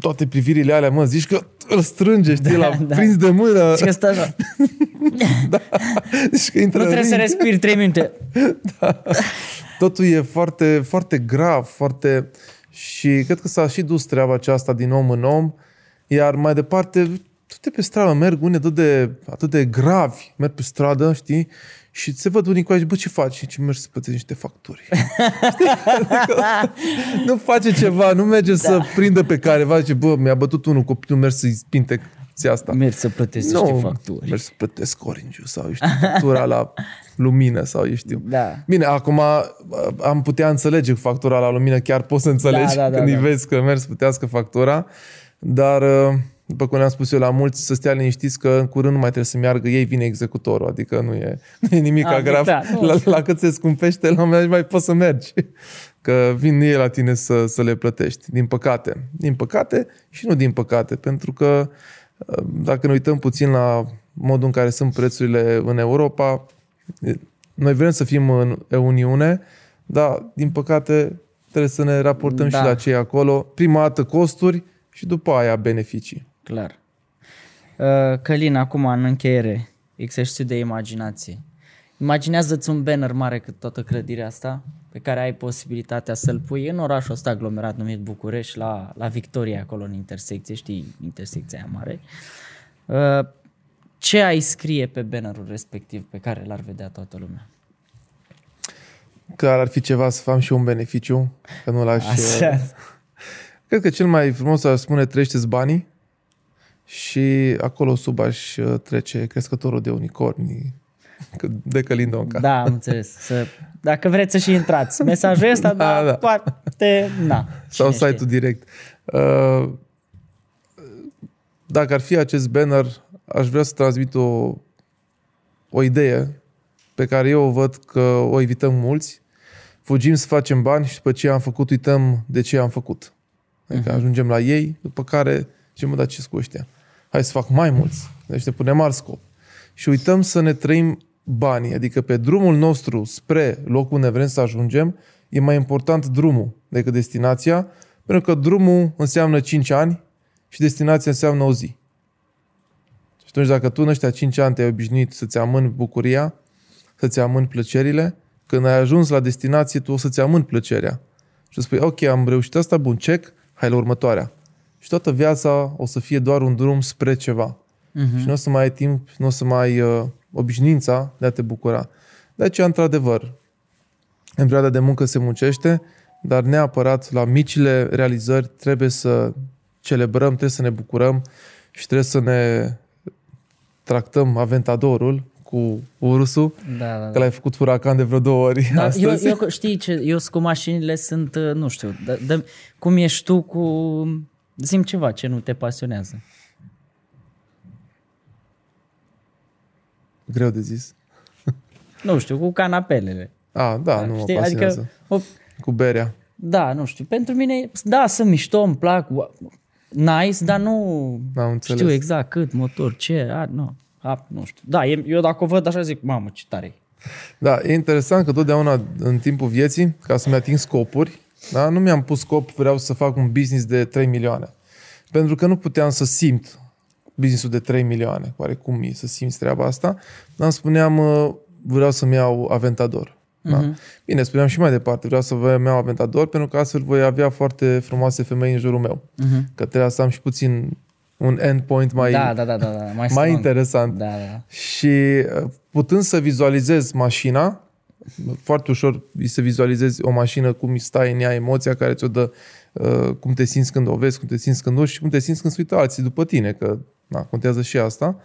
toate privirile alea, mă, zici că îl strânge, știi, da, la da. prins de mână. Și că stă așa. da. Deci că intră Nu în trebuie să ring. respiri 3 minute. Totul e foarte, foarte grav, foarte... Și cred că s-a și dus treaba aceasta din om în om, iar mai departe, toate pe stradă merg unii atât de, atât de gravi, merg pe stradă, știi, și se văd unii cu aici, bă, ce faci? Și ce mergi să plătești niște facturi. Știi? Adică nu face ceva, nu merge da. să prindă pe careva, zice, bă, mi-a bătut unul copilul, mergi să-i spinte ți asta. Mergi să plătești Nu, niște facturi. mergi să plătesc orange sau, eu știu, factura la lumină sau eu știu. Da. Bine, acum am putea înțelege cu factura la lumină, chiar poți să înțelegi Da, da, da, când îi da. vezi că mergi să plătească factura, dar uh, după cum le-am spus eu la mulți, să stea liniștiți că în curând nu mai trebuie să meargă ei, vine executorul, adică nu e, nu e nimic Ah, grav. da, nu. la, la cât se scumpește, la un moment dat mai poți să mergi. Că vin ei la tine să, să le plătești, din păcate. Din păcate și nu din păcate, pentru că uh, dacă ne uităm puțin la modul în care sunt prețurile în Europa, noi vrem să fim în Uniune, dar din păcate trebuie să ne raportăm Da. și la cei acolo. Prima dată costuri și după aia beneficii. Clar. Uh, Călin, acum în încheiere, exercițiu de imaginație. Imaginează-ți un banner mare cât toată clădirea asta, pe care ai posibilitatea să-l pui în orașul ăsta aglomerat numit București, la, la Victoria, acolo în intersecție, știi, intersecția aia mare. Uh, ce ai scrie pe bannerul respectiv pe care l-ar vedea toată lumea? Că ar fi ceva să fac și eu un beneficiu, că nu l-aș... Așa. Cred că cel mai frumos ar spune trăiește banii și acolo sub aș uh, trece crescătorul de unicorni că- de Călin Donca. Da, am înțeles. Să, dacă vreți să și intrați. Mesajul ăsta, Da, da, da. da. poate, na. Sau cine știe. site-ul direct. Uh, Dacă ar fi acest banner, aș vrea să transmit o, o idee pe care eu o văd că o evităm mulți. Fugim să facem bani și după ce am făcut, uităm de ce am făcut. Adică uh-huh. ajungem la ei, după care ce mă da ce cu ăștia? Hai să fac mai mulți. Deci ne punem mari scop. Și uităm să ne trăim banii. Adică pe drumul nostru spre locul unde vrem să ajungem, e mai important drumul decât destinația, pentru că drumul înseamnă 5 ani și destinația înseamnă o zi. Și atunci dacă tu în ăștia 5 ani te-ai obișnuit să-ți amâni bucuria, să-ți amâni plăcerile, când ai ajuns la destinație, tu o să-ți amâni plăcerea. Și tu spui, ok, am reușit asta, bun, check, hai la următoarea. Și toată viața o să fie doar un drum spre ceva. Uh-huh. Și nu o să mai ai timp, nu o să mai ai uh, obișnuința de a te bucura. De aceea, într-adevăr, în perioada de muncă se muncește, dar neapărat la micile realizări trebuie să celebrăm, trebuie să ne bucurăm și trebuie să ne tractăm aventadorul cu ursul, Da, da, că da. l-ai făcut huracan de vreo două ori Da, eu, astăzi. eu, știi ce, eu sunt cu mașinile sunt, uh, nu știu, dă, dă, cum ești tu cu... Zim ceva ce nu te pasionează. Greu de zis. Nu știu, cu canapelele. A, da, nu mă știi? pasionează. Adică, o, Cu berea. da, nu știu, pentru mine, da, sunt mișto, îmi plac, ua- nice, dar nu Am înțeles. știu exact cât, motor, ce, a, nu, a, nu știu. Da, e- eu dacă o văd așa zic, mamă, ce tare e. Da, e interesant că totdeauna în timpul vieții, ca să-mi ating scopuri, da, nu mi-am pus scop, vreau să fac un business de 3 milioane. Pentru că nu puteam să simt businessul de 3 milioane, oare cum e să simți treaba asta, dar îmi spuneam, uh, vreau să-mi iau Aventador. Da? Uh-huh. Bine, spuneam și mai departe, vreau să vă iau Aventador pentru că astfel voi avea foarte frumoase femei în jurul meu. Uh-huh. Că trebuia să am și puțin un endpoint mai, Da, da, da, da, da, mai, mai strong. interesant. Da, da. Și uh, putând să vizualizez mașina, foarte ușor e să vizualizezi o mașină, cum îi stai în ea, emoția care ți-o dă, uh, cum te simți când o vezi, cum te simți când o și cum te simți când se uită alții după tine, că na, contează și asta.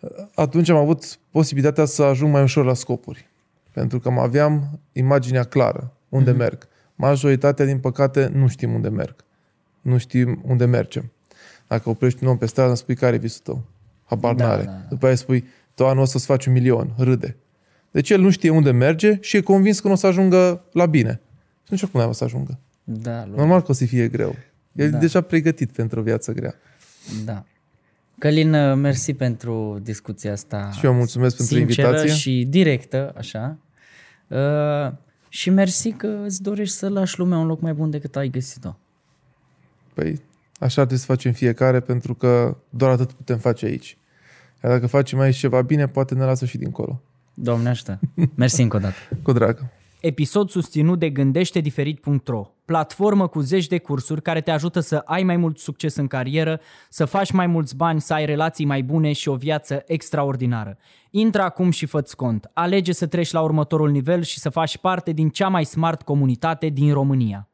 Uh, Atunci am avut posibilitatea să ajung mai ușor la scopuri. Pentru că aveam imaginea clară, unde mm-hmm. merg. Majoritatea, din păcate, nu știm unde merg. Nu știm unde mergem. Dacă oprești un om pe stradă, îmi spui care e visul tău. Habar Da, n-are. da, da. După aia spui, tu anul o să-ți faci un milion, râde. Deci el nu știe unde merge și e convins că nu o să ajungă la bine. Și nu știu cum o să ajungă. Da, lu- Normal că o să fie greu. El Da. e deja pregătit pentru o viață grea. da. Călin, uh, mersi pentru discuția asta. Și eu mulțumesc pentru sinceră invitație. și directă, așa. Uh, și mersi că îți dorești să lași lumea un loc mai bun decât ai găsit-o. Păi, așa trebuie să facem fiecare pentru că doar atât putem face aici. Iar dacă facem aici ceva bine, poate ne lasă și dincolo. Doamne ajută. Mersi încă o dată. Cu drag. Episod susținut de gândește-diferit.ro, platformă cu zeci de cursuri care te ajută să ai mai mult succes în carieră, să faci mai mulți bani, să ai relații mai bune și o viață extraordinară. Intră acum și fă cont. Alege să treci la următorul nivel și să faci parte din cea mai smart comunitate din România.